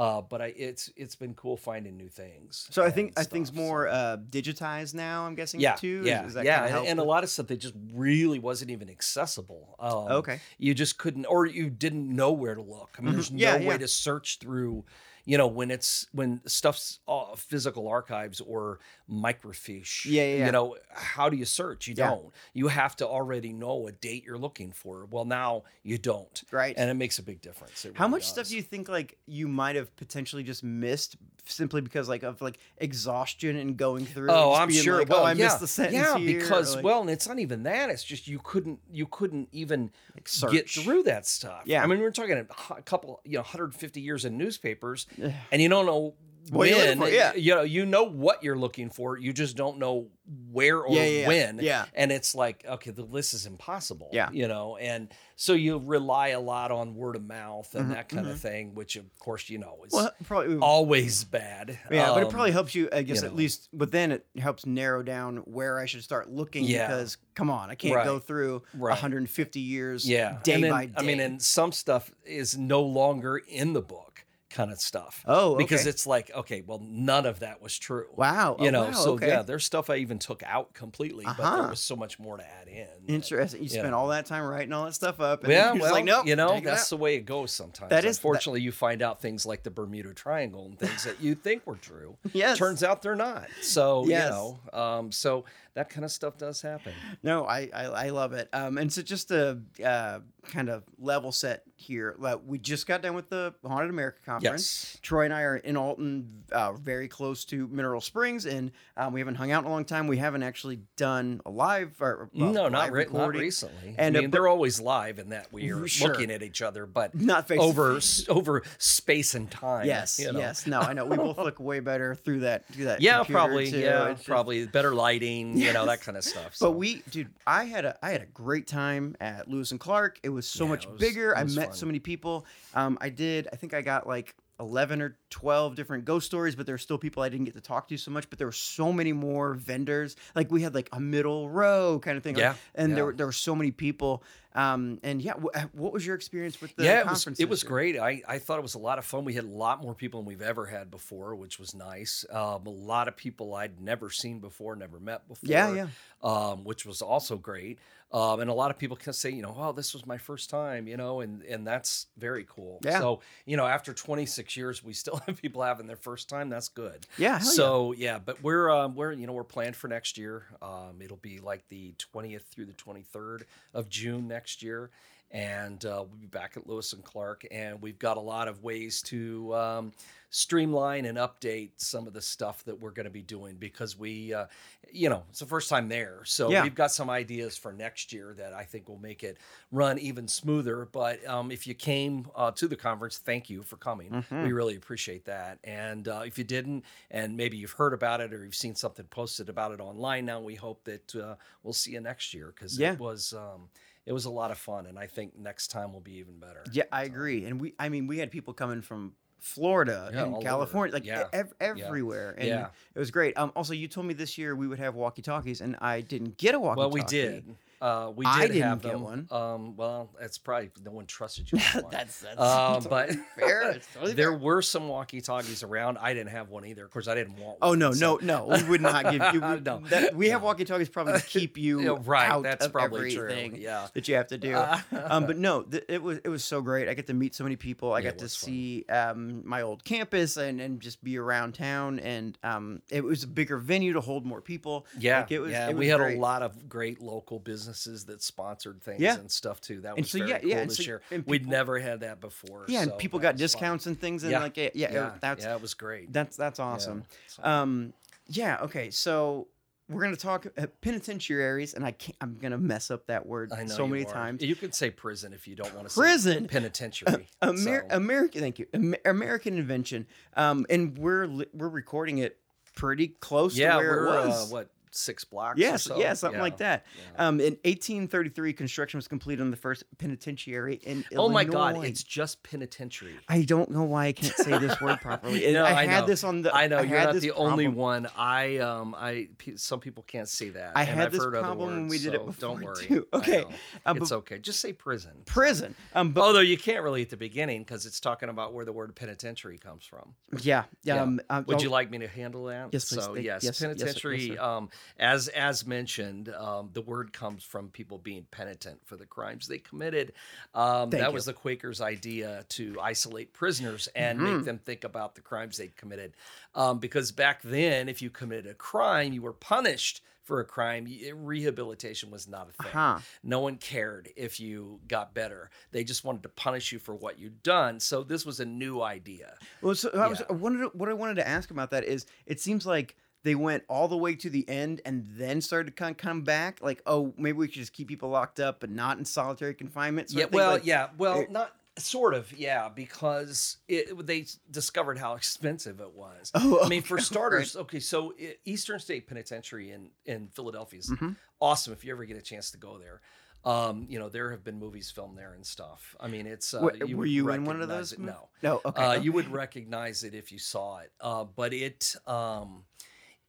Uh, but I, it's it's been cool finding new things. So I think I think's stuff, more so- uh, digitized now. I'm guessing yeah, too. Yeah, is that yeah, and, and a lot of stuff that just really wasn't even accessible. Um, Okay. you just couldn't, or you didn't know where to look. I mean, there's Mhm. Yeah, no yeah. way to search through. You know, when it's when stuff's uh, physical archives or microfiche. Yeah, yeah, yeah. You know, how do you search? You Yeah. don't. You have to already know a date you're looking for. Well, now you don't, right. and it makes a big difference. How much stuff do you think like you might have potentially just missed simply because like of like exhaustion and going through? Oh, I'm sure. Like, well, oh, I yeah, missed the sentence Yeah, here," because like, well, and it's not even that. It's just you couldn't you couldn't even like, get through that stuff. Yeah. I mean, we're talking a couple, you know, 150 years in newspapers, and you don't know when. for, yeah. You know, you know what you're looking for. You just don't know where or Yeah, yeah, when. Yeah. And it's like, okay, the list is impossible. Yeah. You know, and so you rely a lot on word of mouth and Mhm, that kind of thing, which of course you know is Well, probably. always bad. yeah, but it Um, probably helps you, I guess, you at know. least. But then it helps narrow down where I should start looking Yeah. because, come on, I can't Right. go through Right. 150 years, yeah day then, by day. i mean and some stuff is no longer in the book kind of stuff oh, okay. because it's like okay well none of that was true wow, you oh, know wow, so okay. yeah there's stuff i even took out completely but Uh-huh. there was so much more to add in that- Interesting. You you spent know. all that time writing all that stuff up, and yeah, well, like, nope, you know, that's the way it goes sometimes. That is- that- Unfortunately, you find out things like the Bermuda Triangle and things that you think were true. yes. Turns out they're not. So, Yes. you know, um, so that kind of stuff does happen. No, I, I I love it. Um, and so just to uh, kind of level set here, uh, we just got done with the Haunted America conference. Yes. Troy and I are in Alton, uh, very close to Mineral Springs, and um, we haven't hung out in a long time. We haven't actually done a live or well, no, not, re- not recently. And, I uh, mean, they're always live in that we are Sure. looking at each other, but Not over over space and time. Yes, you know? yes. No, I know we both look way better through that through that. Yeah, probably. too. Yeah, It's just- probably better lighting. You know that kind of stuff. But we, dude, I had a I had a great time at Lewis and Clark. It was so Yeah, much was- bigger. I met fun. so many people. Um, I did. I think I got like eleven or twelve different ghost stories, but there were still people I didn't get to talk to so much. But there were so many more vendors. Like we had like a middle row kind of thing. like- Yeah, and yeah. there were there were so many people. Um, and yeah, wh- what was your experience with the yeah, it was, it was great. I, I thought it was a lot of fun. We had a lot more people than we've ever had before, which was nice. Um, a lot of people I'd never seen before, never met before. Yeah, yeah. Um, which was also great. Um, and a lot of people can say, you know, oh, this was my first time, you know, and and that's very cool. Yeah. So you know, after 26 years, we still have people having their first time. That's good. Yeah, hell yeah. so yeah. but we're um, we're you know we're planned for next year. Um, it'll be like the 20th through the 23rd of June next year, and uh, we'll be back at Lewis and Clark, and we've got a lot of ways to um, streamline and update some of the stuff that we're going to be doing because we, uh, you know, it's the first time there, so Yeah. we've got some ideas for next year that I think will make it run even smoother. But um, if you came uh, to the conference, thank you for coming. Mhm. We really appreciate that. And uh, if you didn't, and maybe you've heard about it or you've seen something posted about it online now, we hope that uh, we'll see you next year because Yeah. it was um, it was a lot of fun, and I think next time will be even better. Yeah, I So- agree. And we, I mean, we had people coming from Florida, Yeah, and over. California, like Yeah. ev- everywhere. And Yeah. it was great. Um, also, you told me this year we would have walkie talkies, and I didn't get a walkie talkie. Well, we did. Uh, we did I didn't have get them. one. Um, well, that's probably no one trusted you. that's that's Uh, but fair. Totally there fair. were some walkie talkies around. I didn't have one either. Of course, I didn't want. Oh one, no, so- no, no! We would not give you. we- No. that, we have walkie talkies probably to keep you Yeah, right, out that's of probably true, yeah. that you have to do. um, but no, th- it was it was so great. I get to meet so many people. I Yeah, got to see um, my old campus and, and just be around town. And um, it was a bigger venue to hold more people. Yeah, Like, it was. yeah. it was we had great. a lot of great local businesses that sponsored things Yeah. and stuff too. That And was so, very yeah, cool yeah, this so- year. and We'd never had that before. Yeah, and people got was fun. discounts and things, and Yeah, like yeah, yeah, yeah, that's yeah, it was great. that's that's awesome. so- Um, yeah. Okay. So we're gonna talk uh, penitentiaries, and I can't. I'm gonna mess up that word I know so many are. times. You can say prison if you don't want to Prison? say penitentiary. Amer- so- American, thank you. Amer- American invention. Um, and we're li- we're recording it pretty close yeah, to where we're it was. Uh, what six blocks? Yes, or so? yeah, something like Yeah. that. Um, in 1833, construction was completed on the first penitentiary in Oh my God, it's just penitentiary. I don't know why I can't say this word properly. No, I, I had know. this on the. I know I you're not this the only one. I um I some people can't say that. I and had I've this heard other problem when we words, did it before, Don't worry. too. Okay, know. uh, it's okay. Just say prison. Prison. Um, but Although you can't really at the beginning because it's talking about where the word penitentiary comes from. yeah, Yeah. um, um, Would oh, you like me to handle that? Yes, please. So Thank- yes, yes, yes, sir. Yes, penitentiary. sir. um, as as mentioned, um, the word comes from people being penitent for the crimes they committed. Um, that you. was the Quakers' idea to isolate prisoners and Mm-hmm. make them think about the crimes they'd committed. Um, because back then, if you committed a crime, you were punished for a crime. Rehabilitation was not a thing. Uh-huh. No one cared if you got better. They just wanted to punish you for what you'd done. So this was a new idea. Well, so I was Yeah. I wanted to, what I wanted to ask about that is it seems like they went all the way to the end and then started to kind of come back. Like, oh, maybe we could just keep people locked up but not in solitary confinement. yeah, well, Like, yeah, well, it- not sort of, yeah, because it, they discovered how expensive it was. Oh, I mean, for okay, starters, okay, so Eastern State Penitentiary in in Philadelphia is Mm-hmm. awesome. If you ever get a chance to go there, um, you know there have been movies filmed there and stuff. I mean, it's uh, you were you in one of those? It. No, No. Okay. uh, okay. you would recognize it if you saw it. Uh, but it, um,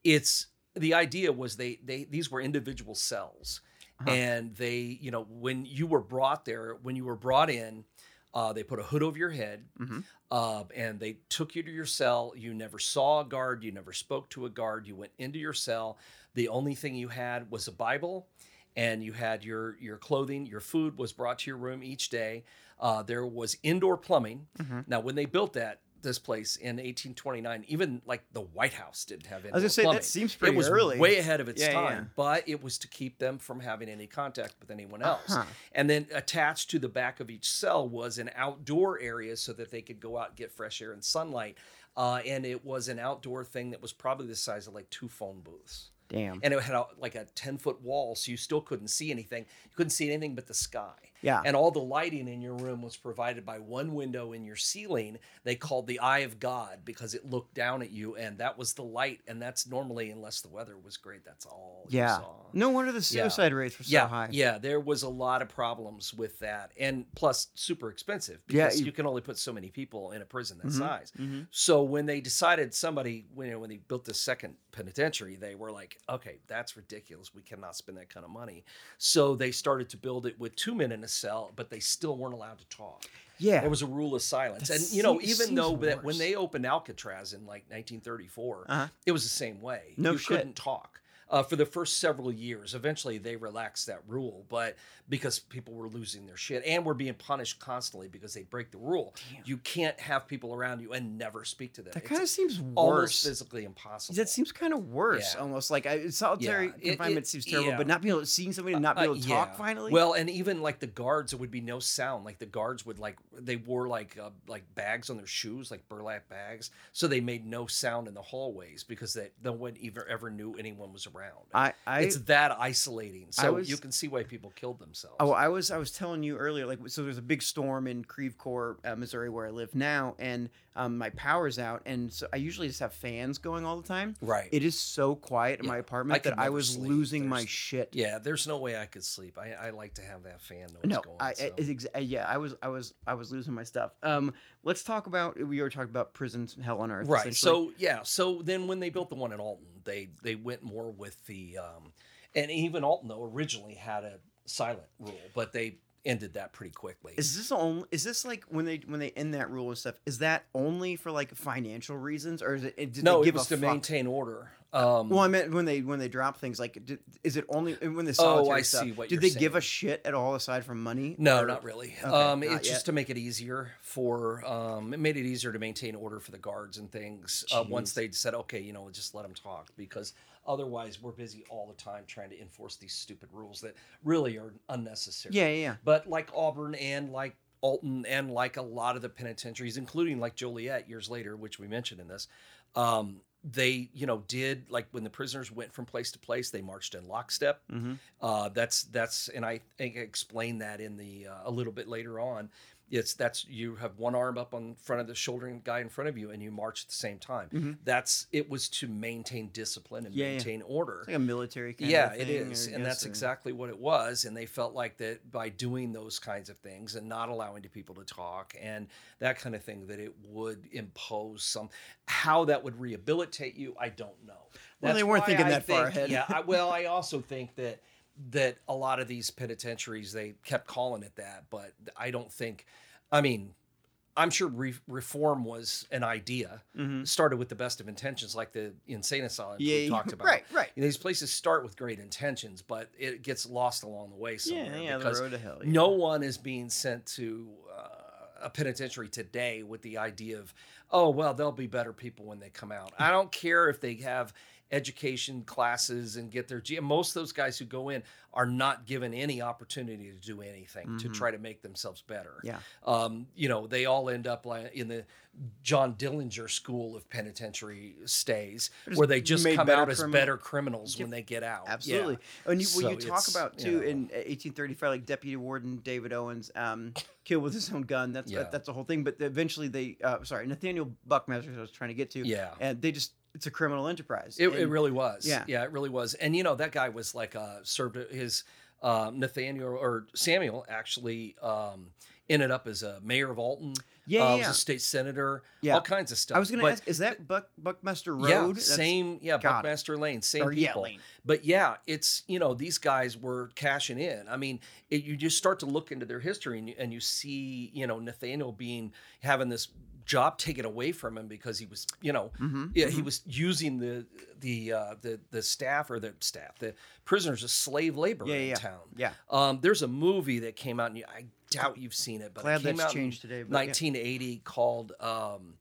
it's the idea was they they these were individual cells, Uh-huh. and they you know when you were brought there when you were brought in, uh, they put a hood over your head, Mhm. uh, and they took you to your cell. You never saw a guard. You never spoke to a guard. You went into your cell. The only thing you had was a Bible and you had your your clothing, your food was brought to your room each day. Uh, there was indoor plumbing. Mhm. Now, when they built that this place in 1829, even like the White House didn't have indoor I was gonna say plumbing. that seems pretty it was early. way ahead of its Yeah, yeah, time, yeah. but it was to keep them from having any contact with anyone else. Uh-huh. And then attached to the back of each cell was an outdoor area so that they could go out and get fresh air and sunlight. Uh, and it was an outdoor thing that was probably the size of like two phone booths Damn. and it had a, like a 10 foot wall so you still couldn't see anything you couldn't see anything but the sky Yeah. and all the lighting in your room was provided by one window in your ceiling they called the eye of god because it looked down at you and that was the light and that's normally unless the weather was great that's all you yeah. saw. No wonder the Yeah. suicide rates were so yeah, high. yeah, there was a lot of problems with that, and plus super expensive Yeah, because you- you can only put so many people in a prison that Mhm, size. mhm. So when they decided somebody, when, you know, when they built the second penitentiary, they were like, okay, that's ridiculous. We cannot spend that kind of money. So they started to build it with two men in a cell, but they still weren't allowed to talk. Yeah. There was a rule of silence. That and, you know, seems- even though that when they opened Alcatraz in like 1934, Uh-huh. it was the same way. No you shit. couldn't talk. Uh, for the first several years, eventually they relaxed that rule, but because people were losing their shit and were being punished constantly because they break the rule, you can't have people around you and never speak to them. that kind of seems almost worse. physically impossible. That seems kind of worse, Yeah. almost like I, solitary Yeah, confinement it- seems terrible. yeah. But not being able to seeing somebody and not be Uh, able to talk yeah. finally. Well, and even like the guards, there would be no sound. Like the guards would like they wore like uh, like bags on their shoes, like burlap bags, so they made no sound in the hallways because they no one even ever knew anyone was around. Around. I, I it's that isolating. So was- you can see why people killed themselves. Oh, I was I was telling you earlier, like so. There's a big storm in Creve Coeur, uh, Missouri, where I live now, and um, my power's out, and so I usually just have fans going all the time. right. It is so quiet in my apartment I that I was sleep. losing my shit. yeah, there's no way I could sleep. I, I like to have that fan what's No, going I, so. exa- uh, yeah, I was, I was, I was losing my stuff. Um, let's talk about. We were talking about prisons, hell on earth. Right. So yeah. So then when they built the one in Alton, they they went more with the, um, and even Alton though originally had a silent rule, but they ended that pretty quickly. Is this only? Is this like when they when they end that rule and stuff? Is that only for like financial reasons, or is it? Did no, they it give was to fuck? maintain order. Um, Well, I meant when they when they drop things like, did, is it only when the Oh, solitary I stuff? see what did they give a shit at all aside from money? No, Or- not really. Okay, um, not it's yet. just to make it easier for. Um, it made it easier to maintain order for the guards and things. Uh, once they said, okay, you know, just let them talk because otherwise we're busy all the time trying to enforce these stupid rules that really are unnecessary. Yeah, yeah, yeah. But like Auburn and like Alton and like a lot of the penitentiaries, including like Joliet years later, which we mentioned in this, um, they you know did like when the prisoners went from place to place, they marched in lockstep. Mm-hmm. Uh, that's that's and I think I explained that in the uh, a little bit later on. It's that's you have one arm up on front of the shouldering guy in front of you, and you march at the same time. Mhm. That's it was to maintain discipline and Yeah, yeah. maintain order. It's like a military kind Yeah, of it is, and that's or- exactly what it was. And they felt like that by doing those kinds of things and not allowing people to talk and that kind of thing, that it would impose some. How that would rehabilitate you, I don't know. Well, they weren't thinking I that far ahead. Yeah, I, well, I also think that that a lot of these penitentiaries they kept calling it that, but I don't think. I mean, I'm sure re- reform was an idea. Mhm. Started with the best of intentions, like the insane asylum Yeah, we talked about. right, right. You know, these places start with great intentions, but it gets lost along the way Yeah, somewhere yeah, the because road to hell. yeah. no one is being sent to uh, a penitentiary today with the idea of, oh, well, they'll be better people when they come out. I don't care if they have education classes and get their G. Most of those guys who go in are not given any opportunity to do anything to Mhm. try to make themselves better. Yeah. Um, you know, they all end up like in the John Dillinger School of Penitentiary stays, Just where they just come out as criminal- better criminals when they get out. Yeah. Absolutely. And you, So when you talk about you too know. in 1835, like Deputy Warden David Owens um, killed with his own gun. That's Yeah. that's the whole thing. But eventually, they uh, sorry Nathaniel Buckmaster. I was trying to get to. Yeah. And they just it's a criminal enterprise. It, it really was. Yeah. Yeah, it really was. And you know, that guy was like uh served his uh, Nathaniel or Samuel actually um ended up as a mayor of Alton. Yeah, uh, yeah, was a state senator. Yeah. all kinds of stuff. I was going to ask, is that Buck Buckmaster Road? Yeah, That's- same. Yeah, got it. Buckmaster Lane, same or, yeah, people. Lane. But yeah, it's you know these guys were cashing in. I mean, it, you just start to look into their history and you, and you see you know Nathaniel being having this job taken away from him because he was you know Mm-hmm. yeah he was using the the uh, the the staff or the staff the prisoners as slave labor Yeah, in yeah. town. Yeah. Um, there's a movie that came out and I doubt you've seen it, but Glad it came that's out in changed today, but yeah. 1980 called um,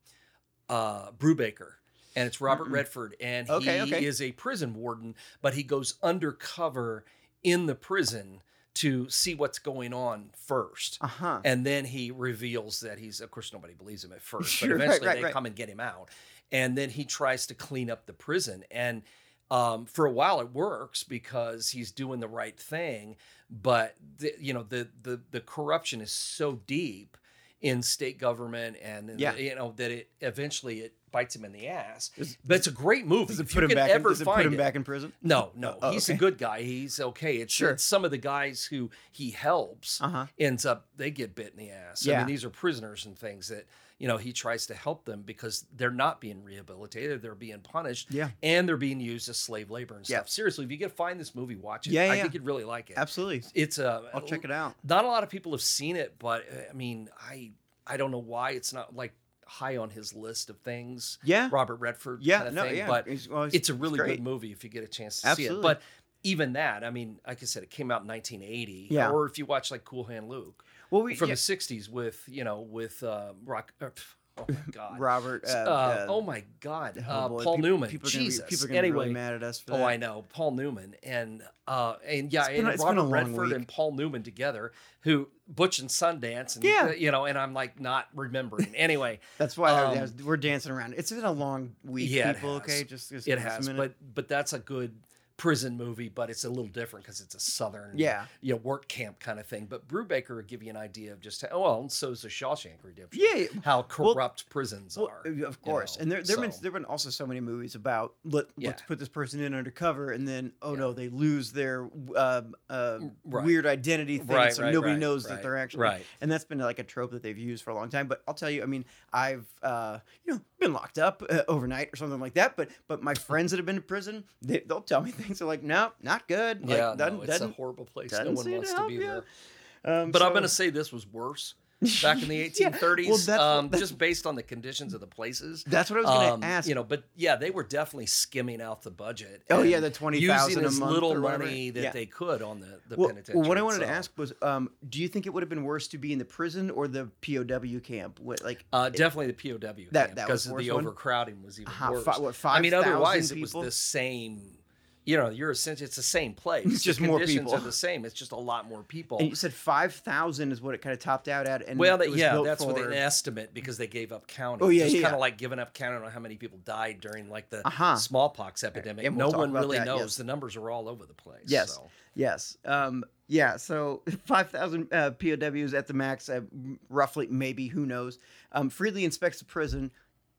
uh, Brubaker. And it's Robert Mm-mm. Redford, and he Okay, okay. is a prison warden, but he goes undercover in the prison to see what's going on first. Uh huh. And then he reveals that he's, of course, nobody believes him at first, Sure, but eventually right, they right. come and get him out. And then he tries to clean up the prison. And um, for a while it works because he's doing the right thing. But, the, you know, the, the, the corruption is so deep in state government and, in Yeah. you know, that it eventually it bites him in the ass. But it's a great movie. Does it put him back? In, does it find put him back in prison? no, no, Oh, he's okay. a good guy. He's okay. It's, Sure. it's some of the guys who he helps Uh huh. ends up they get bit in the ass. I mean, these are prisoners and things that you know he tries to help them because they're not being rehabilitated; they're being punished, Yeah. and they're being used as slave labor and Yeah. stuff. Seriously, if you could find this movie, watch it. Yeah, yeah I think you'd really like it. Absolutely. It's a. I'll check it out. Not a lot of people have seen it, but uh, I mean, I I don't know why it's not like high on his list of things. Yeah. Robert Redford, Yeah. kind of no. thing, yeah. but He's- well, he's- it's a really great. good movie if you get a chance to see Absolutely. it. But even that, I mean, like I said, it came out in 1980. Yeah. Or if you watch like Cool Hand Luke Well, we from yeah, the 60s with, you know, with uh, Rock. Uh, oh my God. Robert. Uh, oh my God. oh Uh, boy, Paul people- Newman. People are gonna be- Jesus. people are gonna anyway. be really mad at us for that. Oh, I know Paul Newman and uh and yeah, It's been and Robert Redford week. and Paul Newman together, who Butch and Sundance, and Yeah. you know, and I'm like not remembering. Anyway, That's why I- Um, we're dancing around. It's been a long week, yeah, people. Okay, just, just it has, but but that's a good prison movie, but it's a little different because it's a southern, Yeah. you know, work camp kind of thing. But Brubaker would give you an idea of just how, oh, well, and so is the Shawshank Redemption. Yeah, how well- corrupt prisons Well, are. of you course, know, and there there've been there've been also so many movies about let let's put this person in undercover, and then oh Yeah. no, they lose their uh, uh, Right. weird identity thing, Right, so right, nobody knows that they're actually right. And that's been like a trope that they've used for a long time. But I'll tell you, I mean, I've uh, you know been locked up uh, overnight or something like that. But but my friends that have been to prison, they, they'll tell me things. They're like, no, not good. Like, yeah, no, it's a horrible place. No one wants to, be you. there. Um, But I'm going to say this was worse back in the Yeah, 1830s, well, that's um, that's- just based on the conditions of the places. That's what I was going Um, to ask. You know, but yeah, they were definitely skimming out the budget. Oh, yeah, the 20,000 a month little money that Yeah. they could on the, the well, penitentiary. well, what I wanted to ask was, um, do you think it would have been worse to be in the prison or the POW camp? What, like, Uh, definitely the POW That- camp that because the one? overcrowding was even Ha- worse. fi- what, I mean, 5,000 otherwise it was the same. You know, you're essentially it's the same place. It's just the more conditions people. are the same. It's just a lot more people. and you said five thousand is what it kind of topped out at, and well, it that, was yeah, that's what an estimate because they gave up counting. Oh, yeah, just yeah, kind yeah. of like giving up counting on how many people died during like the Uh-huh. smallpox epidemic. and we'll no one really that, knows. yes. The numbers are all over the place. Yes. so. Yes. Um, yeah. So 5,000 uh, POWs at the max, uh, roughly, maybe, who knows. Um, Freedley inspects the prison,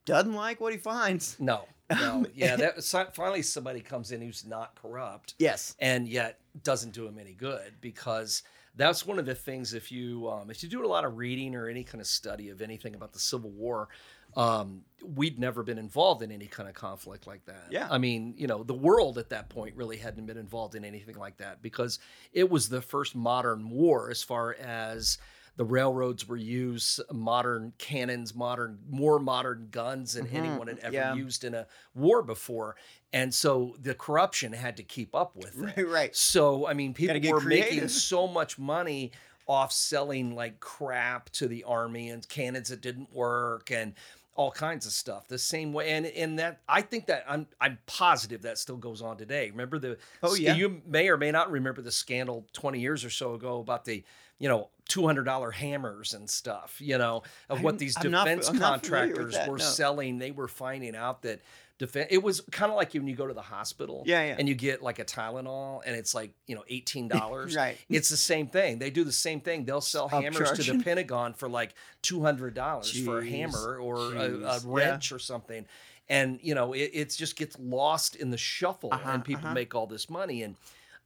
doesn't like what he finds. No, no, yeah. That finally somebody comes in who's not corrupt. Yes. and yet doesn't do him any good because that's one of the things if you um, if you do a lot of reading or any kind of study of anything about the civil war um, we'd never been involved in any kind of conflict like that Yeah. i mean you know the world at that point really hadn't been involved in anything like that because it was the first modern war as far as the railroads were used modern cannons modern more modern guns than Mhm. anyone had ever Yeah. used in a war before and so the corruption had to keep up with it Right. Right. so I mean, people were making so much money off selling like crap to the army and cannons that didn't work and all kinds of stuff. The same way, and and that I think that I'm I'm positive that still goes on today. Remember the Oh, yeah. you may or may not remember the scandal 20 years or so ago about the you know $200 hammers and stuff you know of I what these I'm defense I'm not familiar with contractors that, were no. selling they were finding out that defense it was kind of like when you go to the hospital Yeah, yeah. and you get like a Tylenol and it's like you know eighteen dollars. Right. It's the same thing. They do the same thing. They'll sell hammers to the Pentagon for like two hundred dollars for a hammer or a, a Jeez. Yeah. wrench or something. And you know it, it just gets lost in the shuffle, Uh-huh, and people uh-huh. make all this money. And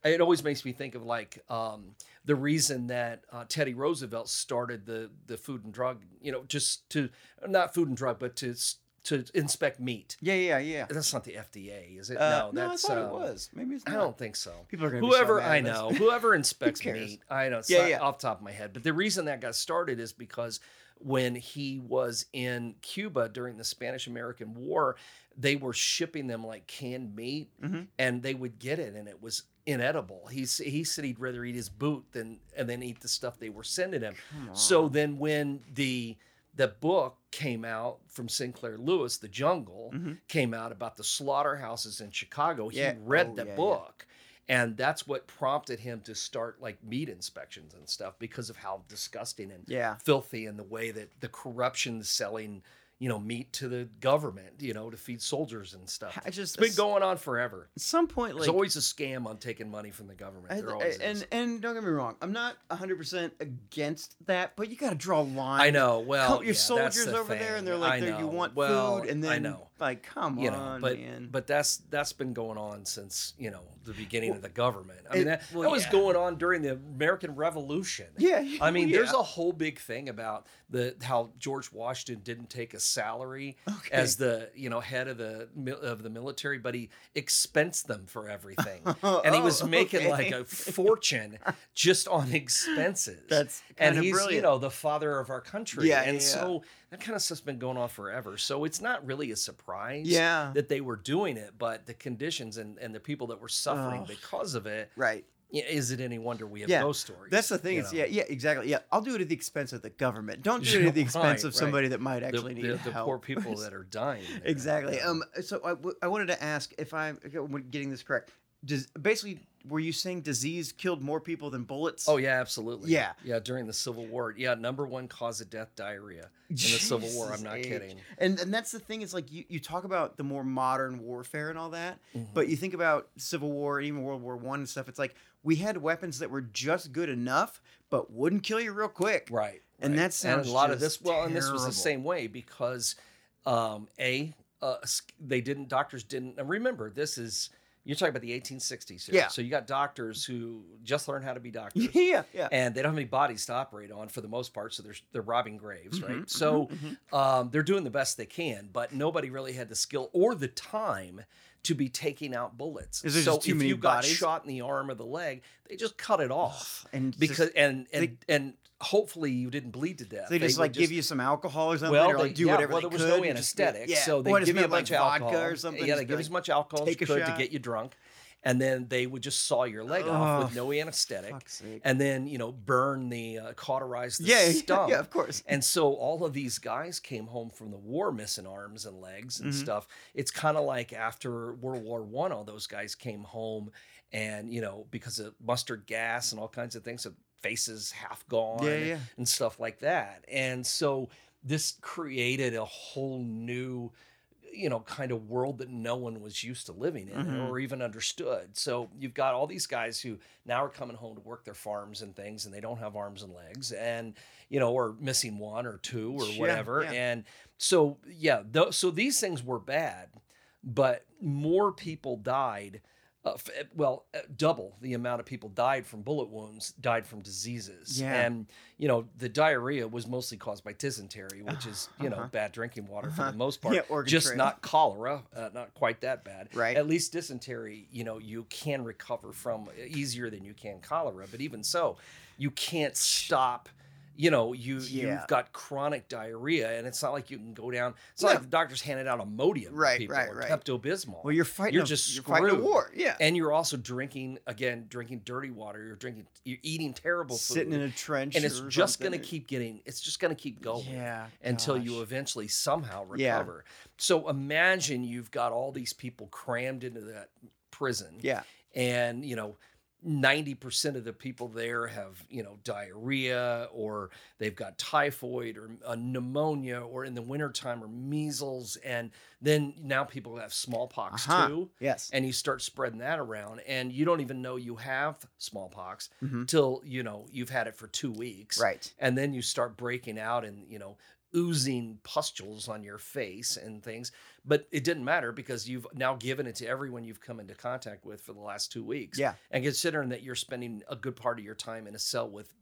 it always makes me think of like um, the reason that uh, Teddy Roosevelt started the the food and drug, you know, just to not food and drug, but to to inspect meat. Yeah. Yeah. Yeah. That's not the FDA, is it? Uh, no, that's I thought um, it was. Maybe it's I don't think so. People are be so Whoever mad I know, whoever inspects meat, I know. It's Yeah, not yeah. off the top of my head, but the reason that got started is because when he was in Cuba during the Spanish American War, they were shipping them like canned meat, Mhm. and they would get it, and it was inedible. He he said he'd rather eat his boot than and then eat the stuff they were sending him. So then when the the book came out from Sinclair Lewis, The Jungle, Mhm. came out about the slaughterhouses in Chicago. Yeah. He read Oh, the yeah, yeah. book. And that's what prompted him to start like meat inspections and stuff because of how disgusting and Yeah. filthy and the way that the corruption selling, you know, meat to the government, you know, to feed soldiers and stuff. I just It's been going on forever. At some point, like There's always a scam on taking money from the government. I- There I- and is. and don't get me wrong, I'm not 100 percent against that, but you got to draw a line. I know. Well, Come- your yeah, soldiers over there, and they're like, "There, you want well, food," and then I know. Like, come you know, on, but man. but that's that's been going on since you know the beginning of the government. I mean, it- that, well, that was yeah. going on during the American Revolution. yeah, I mean, there's a whole big thing about the how George Washington didn't take a salary Okay. as the you know head of the mil- of the military, but he expensed them for everything, and he was Oh, making like a fortune just on expenses. That's and he's you know the father of our country, Yeah, and yeah, yeah. so that kind of stuff's been going on forever. So it's not really a surprise Yeah. that they were doing it, but the conditions and, and the people that were suffering Ugh. because of it, right. is it any wonder we have Yeah, those stories? That's the thing. you Is know? yeah, yeah, exactly. Yeah, I'll do it at the expense of the government. Don't do it at the expense right, of right. somebody that might actually the, need the help. The poor people that are dying. Exactly. Um. So I, w- I wanted to ask if I'm getting this correct. Does basically were you saying disease killed more people than bullets? Oh yeah, absolutely. Yeah. yeah. During the Civil War, yeah, number one cause of death, diarrhea in the Civil War. I'm not H. kidding. And and that's the thing. Is like you, you talk about the more modern warfare and all that, Mm-hmm. but you think about Civil War and even World War One and stuff. It's like we had weapons that were just good enough, but wouldn't kill you real quick. Right. And right. that and sounds a lot of this. Well, and this was the same way because, um, a uh, they didn't doctors didn't. And remember, this is you're talking about the 1860s. Here. Yeah. So you got doctors who just learned how to be doctors. Yeah, yeah. and they don't have any bodies to operate on for the most part, so they're they're robbing graves, Mhm, right? So mhm, um, they're doing the best they can, but nobody really had the skill or the time to be taking out bullets. Is there so just too if many you got bodies? shot in the arm or the leg, they just cut it off and just- because and and they- and hopefully you didn't bleed to death. they just would like give you some alcohol or something, well, or like they- do yeah, whatever well, they there was no and just- anesthetic, yeah. so they give you a meant, like bunch of alcohol vodka or something. Yeah, they just give you like, as much alcohol as could to get you drunk, and then they would just saw your leg off with Oh, no anesthetic, and then you know burn the uh, cauterize the yeah, yeah, stump. yeah, of course. And so all of these guys came home from the war missing arms and legs and Mhm. stuff. It's kind of like after World War One, all those guys came home, and you know because of mustard gas and all kinds of things, so faces half gone Yeah, and, yeah. and stuff like that. And so this created a whole new you know kind of world that no one was used to living in Mhm. or even understood so you've got all these guys who now are coming home to work their farms and things and they don't have arms and legs and you know or missing one or two or Yeah, whatever yeah. and so yeah th- so these things were bad but more people died uh, f- well uh, double the amount of people died from bullet wounds died from diseases Yeah. and you know the diarrhea was mostly caused by dysentery which is you know Uh-huh. bad drinking water for Uh-huh. the most part Yeah, Oregon just Trail. not cholera uh, not quite that bad Right. at least dysentery you know you can recover from easier than you can cholera but even so you can't stop you know you Yeah. you've got chronic diarrhea and it's not like you can go down it's not No. like the doctors handed out Imodium Right, people right, or right. Pepto-Bismol Well, you're fighting. You're a, just you're fighting a war. Yeah. and you're also drinking again drinking dirty water you're drinking you're eating terrible Sitting in a trench. and it's just going to keep getting it's just going to keep going Yeah. until you eventually somehow recover Yeah. recover so imagine you've got all these people crammed into that prison Yeah. and you know 90% of the people there have you know diarrhea or they've got typhoid or uh, pneumonia or in the wintertime or measles and then now people have smallpox Uh-huh. too Yes. and you start spreading that around and you don't even know you have smallpox Mhm. till you know you've had it for two weeks Right. and then you start breaking out and you know oozing pustules on your face and things but it didn't matter because you've now given it to everyone you've come into contact with for the last two weeks Yeah. and considering that you're spending a good part of your time in a cell with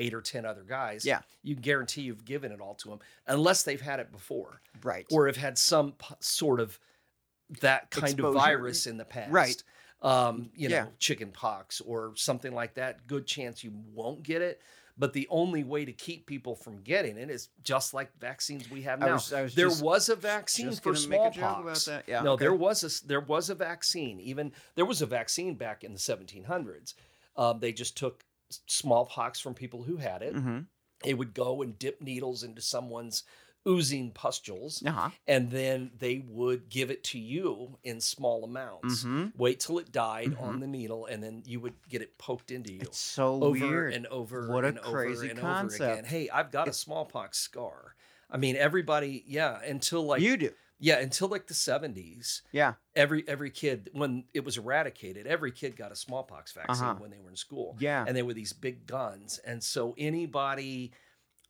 eight or ten other guys Yeah. you guarantee you've given it all to them unless they've had it before Right. or have had some p- sort of that kind Exposure. of virus in the past Right. um, you know, Yeah. chicken pox or something like that, good chance you won't get it. But the only way to keep people from getting it is just like vaccines we have I now. was- I was there just- was a vaccine for gonna make a joke smallpox. Yeah, no, okay. there was a there was a vaccine. Even there was a vaccine back in the 1700s. Um, they just took smallpox from people who had it. Mm-hmm. They would go and dip needles into someone's oozing pustules Uh huh. and then they would give it to you in small amounts. Mm-hmm. Wait till it died Mhm. on the needle, and then you would get it poked into you It's so over weird. and over What a and over crazy and over again. Hey, I've got a smallpox scar. I mean, everybody, yeah, until like you do. yeah, until like the seventies, Yeah. every every kid when it was eradicated, every kid got a smallpox vaccine Uh-huh. when they were in school Yeah. and they were these big guns and so anybody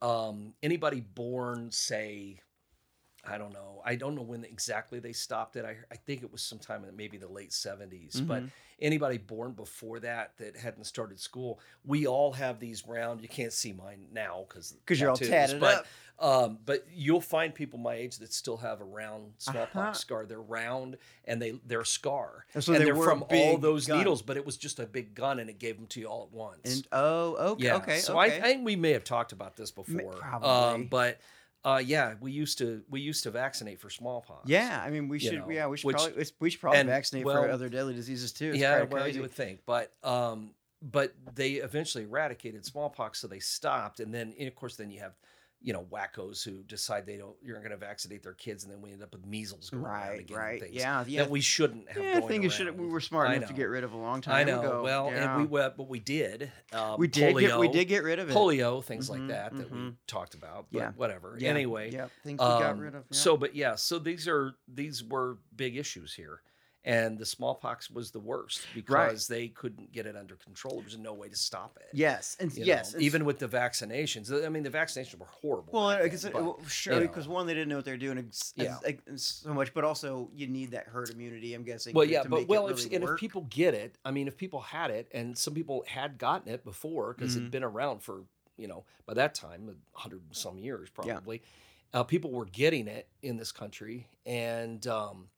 um anybody born say i don't know i don't know when exactly they stopped it i, I think it was sometime in maybe the late 70s but Mhm. anybody born before that that hadn't started school we all have these round you can't see mine now because you're all tatted but up. um, but you'll find people my age that still have a round smallpox Uh-huh. scar. They're round and they they're a scar, So and they they're from all those gun. needles. But it was just a big gun, and it gave them to you all at once. And oh, okay. yeah, Okay. so okay. I, I think we may have talked about this before. probably. Um, but uh, yeah, we used to we used to vaccinate for smallpox. yeah, I mean, we should. know, yeah, we should which- probably. We should probably and, vaccinate well, for other deadly diseases too. It's yeah, well, you would think, but um, but they eventually eradicated smallpox, so they stopped, and then and of course then you have you know wackos who decide they don't you're going to vaccinate their kids and then we end up with measles going around Right, again right. things Yeah, yeah. that we shouldn't have yeah, I think it should. around. We were smart I enough to get rid of a long time I know. ago. Well, yeah. and we went, but we did. Uh, we did polio, get we did get rid of it. polio, things Mhm, like that that we mhm. talked about. But Yeah. whatever. Yeah, Anyway, yeah, things we got um, rid of. yeah. So, but yeah, so these are these were big issues here, and the smallpox was the worst because they couldn't get it under control. There was no way to stop it. yes, and you yes, know, even with the vaccinations. I mean, the vaccinations were horrible. Well, back I then, guess it, but, well, sure, you because one, they didn't know what they're doing ex- Yeah. ex- ex- so much, but also you need that herd immunity. I'm guessing. well, yeah, to but well, really if, and if people get it, I mean, if people had it, and some people had gotten it before because Mhm. it'd been around for you know by that time a hundred some years Yeah. probably, uh, people were getting it in this country and um,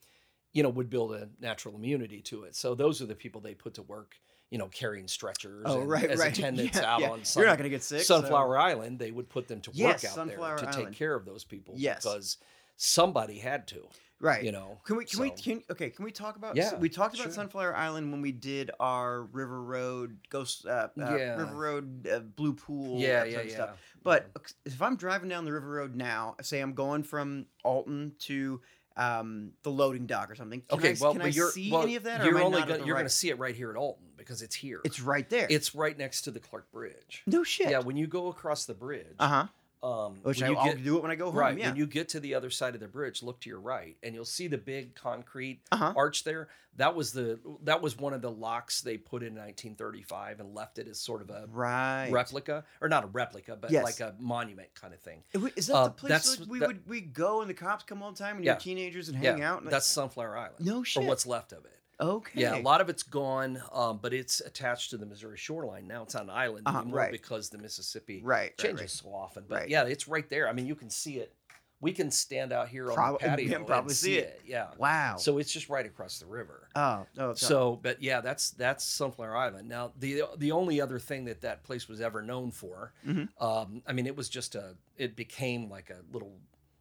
you know would build a natural immunity to it. So those are the people they put to work, you know, carrying stretchers. oh, and right, as right, attendants yeah, out yeah. on sun, You're not going to get sick. so- Sunflower Island. They would put them to Yes, work out Sunflower there to Island. take care of those people. Yes. because somebody had to. right? You know, Can we? Can we? Can, okay. Can we talk about? Yeah, so we talked about sure. Sunflower Island when we did our River Road Ghost. Uh, uh, Yeah. River Road uh, Blue Pool. yeah, yeah, yeah. stuff. But if I'm driving down the River Road now, say I'm going from Alton to um, the loading dock or something. Can Okay, I, well, can I you're see well, any of that? You're only gonna, you're right- going to see it right here at Alton because it's here. It's right there. it's right next to the Clark Bridge. no shit. Yeah, when you go across the bridge, Uh huh. Um, Which I, when you I'll get, do it when I go home. right Yeah. when you get to the other side of the bridge, look to your right, and you'll see the big concrete Uh-huh. arch there. That was the that was one of the locks they put in 1935 and left it as sort of a right. replica, or not a replica, but Yes. like a monument kind of thing. Is that Uh, the place we that- would we go and the cops come all the time and Yeah. you're teenagers and hang yeah, out? And that's Sunflower Island. no or shit. what's left of it. Okay? Yeah, a lot of it's gone, um, but it's attached to the Missouri shoreline. Now it's on an island Uh-huh, anymore right. because the Mississippi Right, changes right. so often. But yeah, it's right there. I mean, you can see it. We can stand out here on the patio and probably see see it. Yeah. Wow. So it's just right across the river. oh, oh, so, but yeah, that's that's Sunflower Island. Now, the the only other thing that that place was ever known for, Mhm. um, I mean, it was just a, it became like a little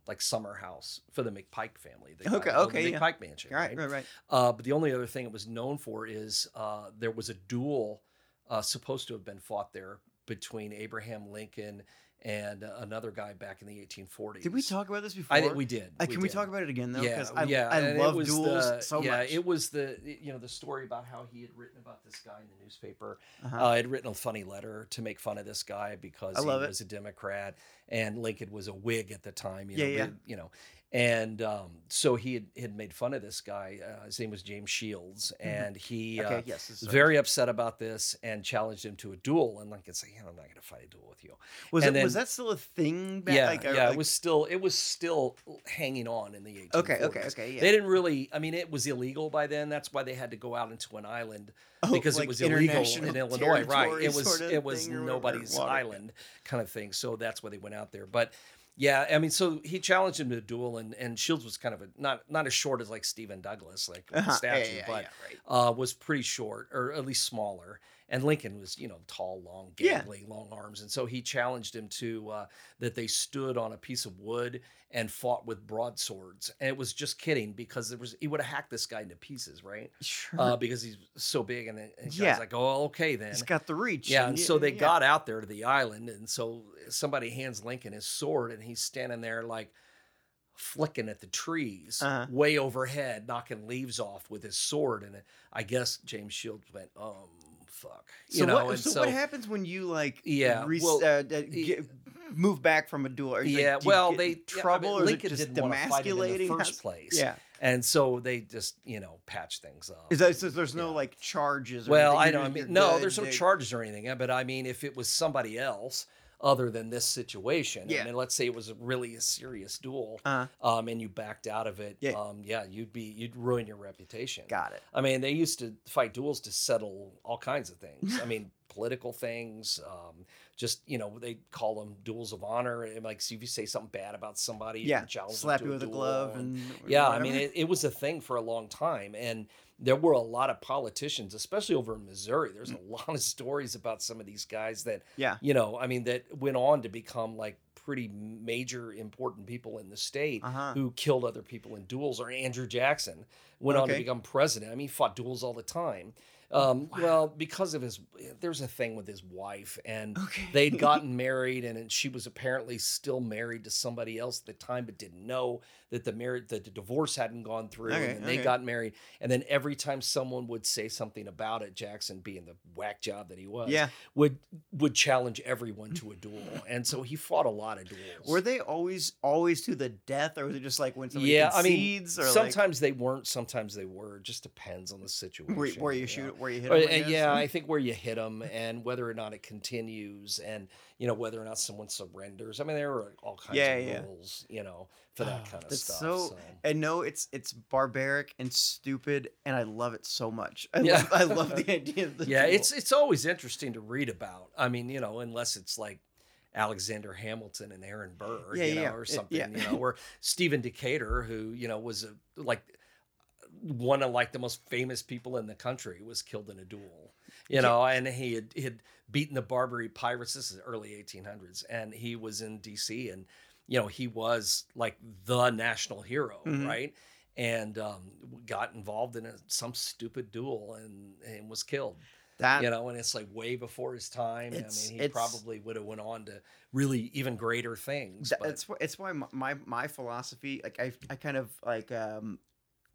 like summer house for the McPike family. They Okay, okay, the yeah. McPike Mansion. right, right, right. Uh, but the only other thing it was known for is uh, there was a duel uh, supposed to have been fought there between Abraham Lincoln and another guy back in the 1840s. Did we talk about this before? I think we did. Uh, can we talk about it again though? Yeah, Because I, yeah, I love duels the- so yeah, much. it was the you know the story about how he had written about this guy in the newspaper. Uh-huh. Uh, had written a funny letter to make fun of this guy because he it. was a Democrat and Lincoln was a Whig at the time. You Yeah, know, yeah. big- You know, and um, so he had, had made fun of this guy. Uh, his name was James Shields, and he Mm-hmm. okay, uh, yes. was very upset about this and challenged him to a duel. And Lincoln said, "Yeah, I'm not going to fight a duel with you." was and it, was that still a thing? Back, yeah, like, yeah, like- it was still it was still hanging on in the 1840s. Okay, okay, okay. Yeah. They didn't really. I mean, it was illegal by then. That's why they had to go out into an island Oh, because like it was illegal in Illinois. Right? It was it was thing or whatever, nobody's island kind of thing. So that's why they went out there. But yeah, I mean, so he challenged him to a duel, and and Shields was kind of a not not as short as like Stephen Douglas, like Uh-huh, yeah, statue, yeah, but yeah, right. uh, was pretty short or at least smaller. And Lincoln was, you know, tall, long, Yeah. long arms, and so he challenged him to uh, that they stood on a piece of wood and fought with broadswords. And it was just kidding because there was he would have hacked this guy into pieces, right? Sure. Uh, because he's so big, and, and guy's Yeah. like, "Oh, okay then." He's got the reach. Yeah, and so they yeah. got out there to the island, and so somebody hands Lincoln his sword, and he's standing there like flicking at the trees Uh-huh. way overhead, knocking leaves off with his sword. And I guess James Shields went, "Um, fuck," you So, know. what, and so, what happens when you like Yeah, re- well, uh, get, move back from a duel? Or, like, yeah, do well, they trouble yeah, I mean, Lincoln just didn't want to fight it in the first place. Yeah. and so they just you know patch things up. Is that so? There's no Yeah. like charges. Or Well, anything, I don't. I mean, no, there's no they- charges or anything. But I mean, if it was somebody else other than this situation, Yeah. I mean, let's say it was really a serious duel, Uh, um, and you backed out of it, Yeah. um, yeah, you'd be you'd ruin your reputation. got it. I mean, they used to fight duels to settle all kinds of things. I mean, political things. Um, just you know, they call them duels of honor. And like, if you say something bad about somebody, you Yeah, can challenge them slap you with a glove and- and yeah, I mean, it, it was a thing for a long time, and there were a lot of politicians, especially over in Missouri. There's a lot of stories about some of these guys that, yeah, you know, I mean, that went on to become like pretty major, important people in the state uh-huh. who killed other people in duels. Or Andrew Jackson went on to become president. I mean, he fought duels all the time. Um, Well, because of his, there's a thing with his wife, and Okay. they'd gotten married, and, she was apparently still married to somebody else at the time, but didn't know that the marriage, that the divorce hadn't gone through, Okay, and then they got married. And then every time someone would say something about it, Jackson, being the whack job that he was, Yeah. would would challenge everyone to a duel, and so he fought a lot of duels. Were they always always to the death, or was it just like when somebody yeah, I mean, concedes, or sometimes they weren't, sometimes they were. It just depends on the situation. where, where you shoot, where you hit? Or, 'em, I uh, yeah, I think where you hit them and whether or not it continues and, you know, whether or not someone surrenders. I mean, there are all kinds Yeah, of yeah. rules, you know, for that Ah, kind of that's stuff. so- So, And no, it's it's barbaric and stupid, and I love it so much. I Yeah. love I love the idea of the yeah, duel. it's it's always interesting to read about. I mean, you know, unless it's like Alexander Hamilton and Aaron Burr, Yeah, you know, yeah, or it- something, yeah. you know, or Stephen Decatur, who, you know, was a, like one of like the most famous people in the country was killed in a duel. You know, and he had, he had beaten the Barbary pirates. This is early 1800s, and he was in D.C. and you know he was like the national hero, Mhm. right? And um, got involved in a, some stupid duel and, and was killed that you know, and it's like way before his time. I mean, he probably would have went on to really even greater things. Th- But It's it's why my, my my philosophy like I I kind of like um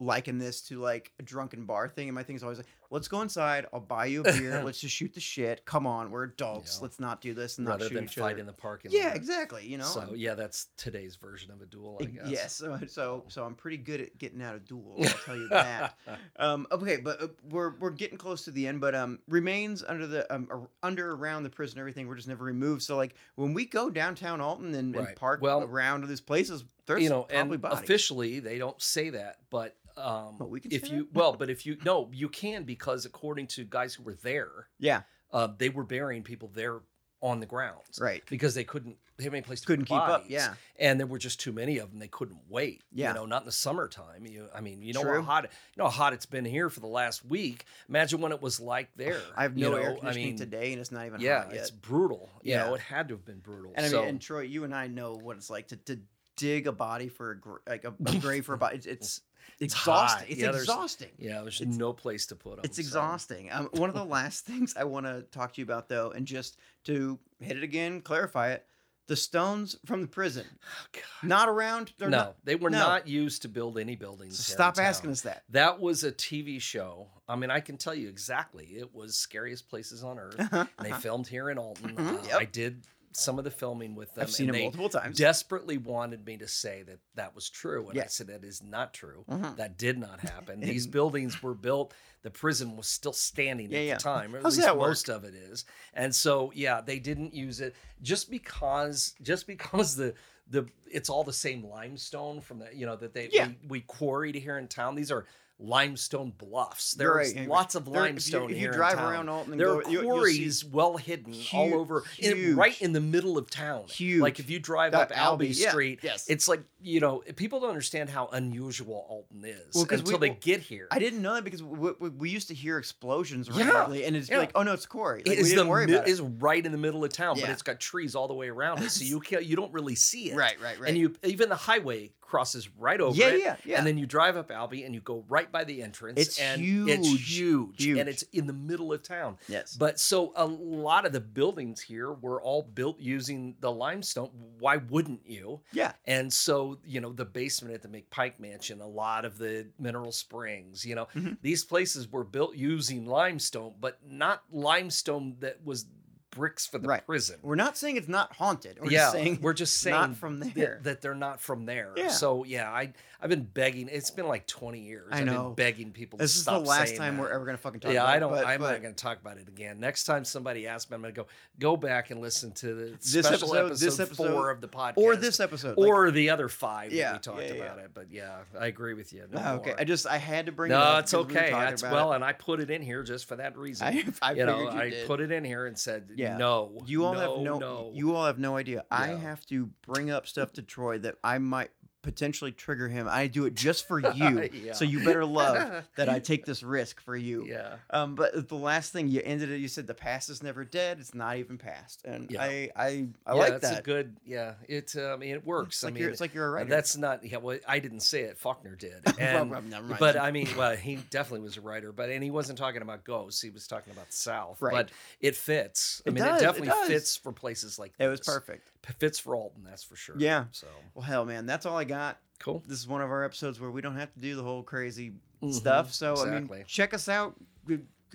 liken this to like a drunken bar thing and my thing is always like let's go inside I'll buy you a beer let's just shoot the shit come on we're adults Yeah. let's not do this and not rather shoot than each fight other in the parking lot. yeah exactly you know So yeah, that's today's version of a duel, I guess. Yes, so, so so I'm pretty good at getting out of duels. I'll tell you that. um, okay, but uh, we're we're getting close to the end. But um, remains under the um under around the prison, everything we're just never removed. So like when we go downtown Alton and, and park Well, around these places, there's you know, probably and bodies. officially they don't say that, but um, But we can if you that? well, but if you no, you can because according to guys who were there, yeah, uh, they were burying people there on the grounds right. because they couldn't they have any place to Couldn't keep up. Yeah, and there were just too many of them. They couldn't wait. Yeah. you know, not in the summertime. You, I mean, you know True. how hot, you know how hot it's been here for the last week. Imagine when it was like there. I have you no know? air I conditioning mean, today, and it's not even Yeah, hot yet. it's brutal. You Yeah. know, it had to have been brutal. And I mean, so, and Troy, you and I know what it's like to, to dig a body for a gra- like a, a grave for a body. It's, it's It's exhausting. hot. It's Yeah, there's- exhausting. yeah, there's it's- no place to put them. It's exhausting. Um, one of the last things I want to talk to you about, though, and just to hit it again, clarify it: the stones from the prison, not around. They're no, not. they were no. not used to build any buildings. So stop asking us that. That was a TV show. I mean, I can tell you exactly. It was scariest places on earth. Uh-huh, and they uh-huh. filmed here in Alton. Mhm, Uh, yep. I did some of the filming with them. I've seen it they multiple times. desperately wanted me to say that that was true. And I said, that is not true. Mhm. That did not happen. These buildings were built, the prison was still standing Yeah, at yeah. the time, or at How's least that work? most of it is. And so, yeah, they didn't use it just because, just because the, the, it's all the same limestone from the, you know, that they, Yeah. we, we quarried here in town. These are limestone bluffs. There's right, yeah, lots of There- if you- limestone if you, here drive around Alton, There go, are you, quarries well hidden all Hu- over, in, right in the middle of town. Huge. Like if you drive That up Alby Alby, yeah, Street, yes. it's like you know people don't understand how unusual Alton is Well, until we- they get here. I didn't know that because we, we, we used to hear explosions Yeah, regularly, and it's yeah. like, oh no, it's quarry. Like, it we is didn't worry mi- about it. is right in the middle of town, but it's got trees all the way around it, so you can't you don't really see it. Right, right, right. And you even the highway crosses right over Yeah, it. yeah, yeah. And then you drive up Alby and you go right by the entrance. It's and huge, It's huge, huge. and it's in the middle of town. yes, But so a lot of the buildings here were all built using the limestone. Why wouldn't you? yeah, And so, you know, the basement at the McPike Mansion, a lot of the mineral springs, you know, Mhm. these places were built using limestone, but not limestone that was bricks for the Right. prison. we're not saying it's not haunted. We're yeah, just saying we're just saying not from that- there. That, they're not from there. Yeah. So yeah, I I've been begging. It's been like twenty years. I I've know. been begging people. this to is the stop last time that. we're ever gonna fucking talk. Yeah, about I don't. but- I'm but not going to talk about it again. Next time somebody asks me, I'm going to go go back and listen to the This special episode- episode, this episode, four of the podcast, or this episode, like- or the other five Yeah, that we talked yeah, about it. But yeah, I agree with you. No Ah, okay. more. I just I had to bring. it no, up it's okay. That's well, and I put it in here just for that reason. I, I you know, I put it in here and said, Yeah. no, You all no, have no, no. You all have no idea. I have to bring up stuff to Troy that I might potentially trigger him. I do it just for you. Yeah. So you better love that I take this risk for you. Yeah. Um, but the last thing you ended it, you said the past is never dead. It's not even past, and Yeah. I I, I yeah, like it's that. a good. Yeah, it. Uh, I mean, it works. It's I like mean, you're, it's like you're a writer. That's not. Yeah, well, I didn't say it. Faulkner did. And, well, but I mean, well, he definitely was a writer. But and he wasn't talking about ghosts. He was talking about the South. Right. But it fits. I It mean, does, it it definitely does. fits for places like this. it was perfect. Fits for Alton. That's for sure. Yeah. So Well, hell, man, that's all I got. cool. This is one of our episodes where we don't have to do the whole crazy Mhm, stuff. So I exactly. mean, check us out.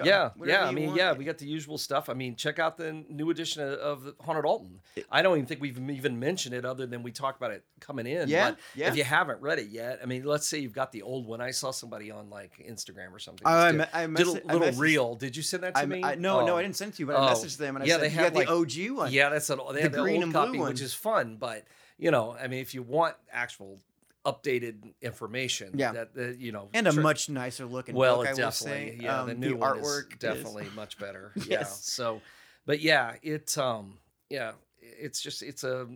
Yeah, yeah. I mean, want. yeah, we got the usual stuff. I mean, check out the new edition of, of the Haunted Alton. I don't even think we've even mentioned it other than we talked about it coming in. Yeah, but yeah. If you haven't read it yet, I mean, let's say you've got the old one. I saw somebody on like Instagram or something. Oh, I me- did, I did messa- a I little messaged- reel. Did you send that to I, me? I, no, no, Oh. I didn't send it to you, but Oh. I messaged them and I Yeah, said, they "You had, got the OG one." Yeah, that's an, they The have the green old and blue copy, one. which is fun. But you know, I mean, if you want actual updated information, Yeah. that, that you know, and a tr- much nicer looking well, book. definitely, yeah, Um, the new one artwork is definitely much better. Yeah. So, but yeah, it, um, yeah, it's just, it's a,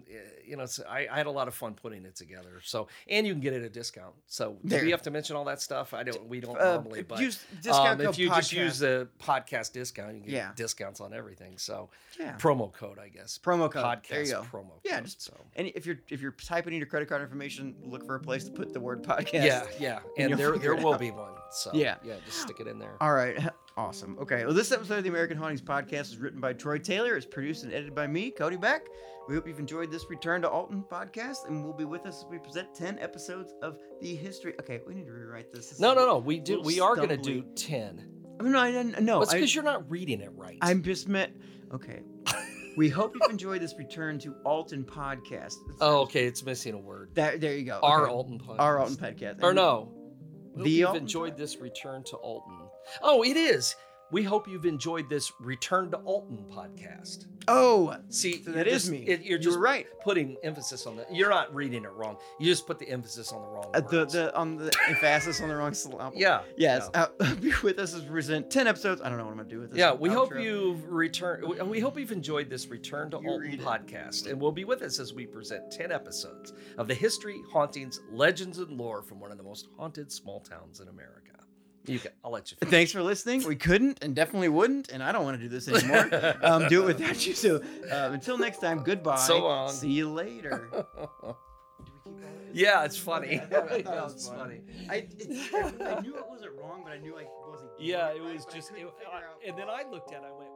you know, it's, I, I had a lot of fun putting it together. So, and you can get it at a discount. So, do There. we have to mention all that stuff? I don't, we don't Uh, normally, but use discount um, if you just use the podcast discount, you can get Yeah. discounts on everything. So, yeah. promo code, I guess. promo code. Podcast there you go. promo Yeah, just- so. And if you're if you're typing in your credit card information, look for a place to put the word podcast. Yeah, yeah, and and there there will out. be one. So Yeah. yeah, just stick it in there. All right. Awesome. Okay. Well, this episode of the American Hauntings podcast is written by Troy Taylor. It's produced and edited by me, Cody Beck. We hope you've enjoyed this Return to Alton podcast, and we'll be with us as we present 10 episodes of the history. Okay, we need to rewrite this. This No, no, no. We do. We are going to do ten. Oh, no, I didn't. No, That's I, because you're not reading it right. I'm just meant. Okay. we hope you've enjoyed this Return to Alton podcast. It's- Oh, okay. It's missing a word. That, there you go. Our okay. Alton podcast. Our Alton podcast. Or no. We The you've Alton enjoyed this return to Alton. Oh, it is. We hope you've enjoyed this return to Alton podcast. Oh, See, so you're that is just- me. it- you're You just right. putting emphasis on the. You're not reading it wrong. You just put the emphasis on the wrong Uh, the the on the emphasis on the wrong syllable. yeah. Yes. Yeah. Uh, be with us as we present ten episodes. I don't know what I'm gonna do with this. Yeah, we hope you've returned. we- We hope you've enjoyed this Return to You Alton podcast, and will be with us as we present ten episodes of the history, hauntings, legends, and lore from one of the most haunted small towns in America. You can, I'll let you. Finish. Thanks for listening. We couldn't and definitely wouldn't, and I don't want to do this anymore. um, do it without you. So um, until next time, goodbye. So long. See you later. Do we keep going? yeah, it's funny. Okay, I thought- I thought it was it's funny. funny. I, it's, I knew it wasn't wrong, but I knew I wasn't. Yeah, it right, was but just. It, I- and then I looked at. it, I went,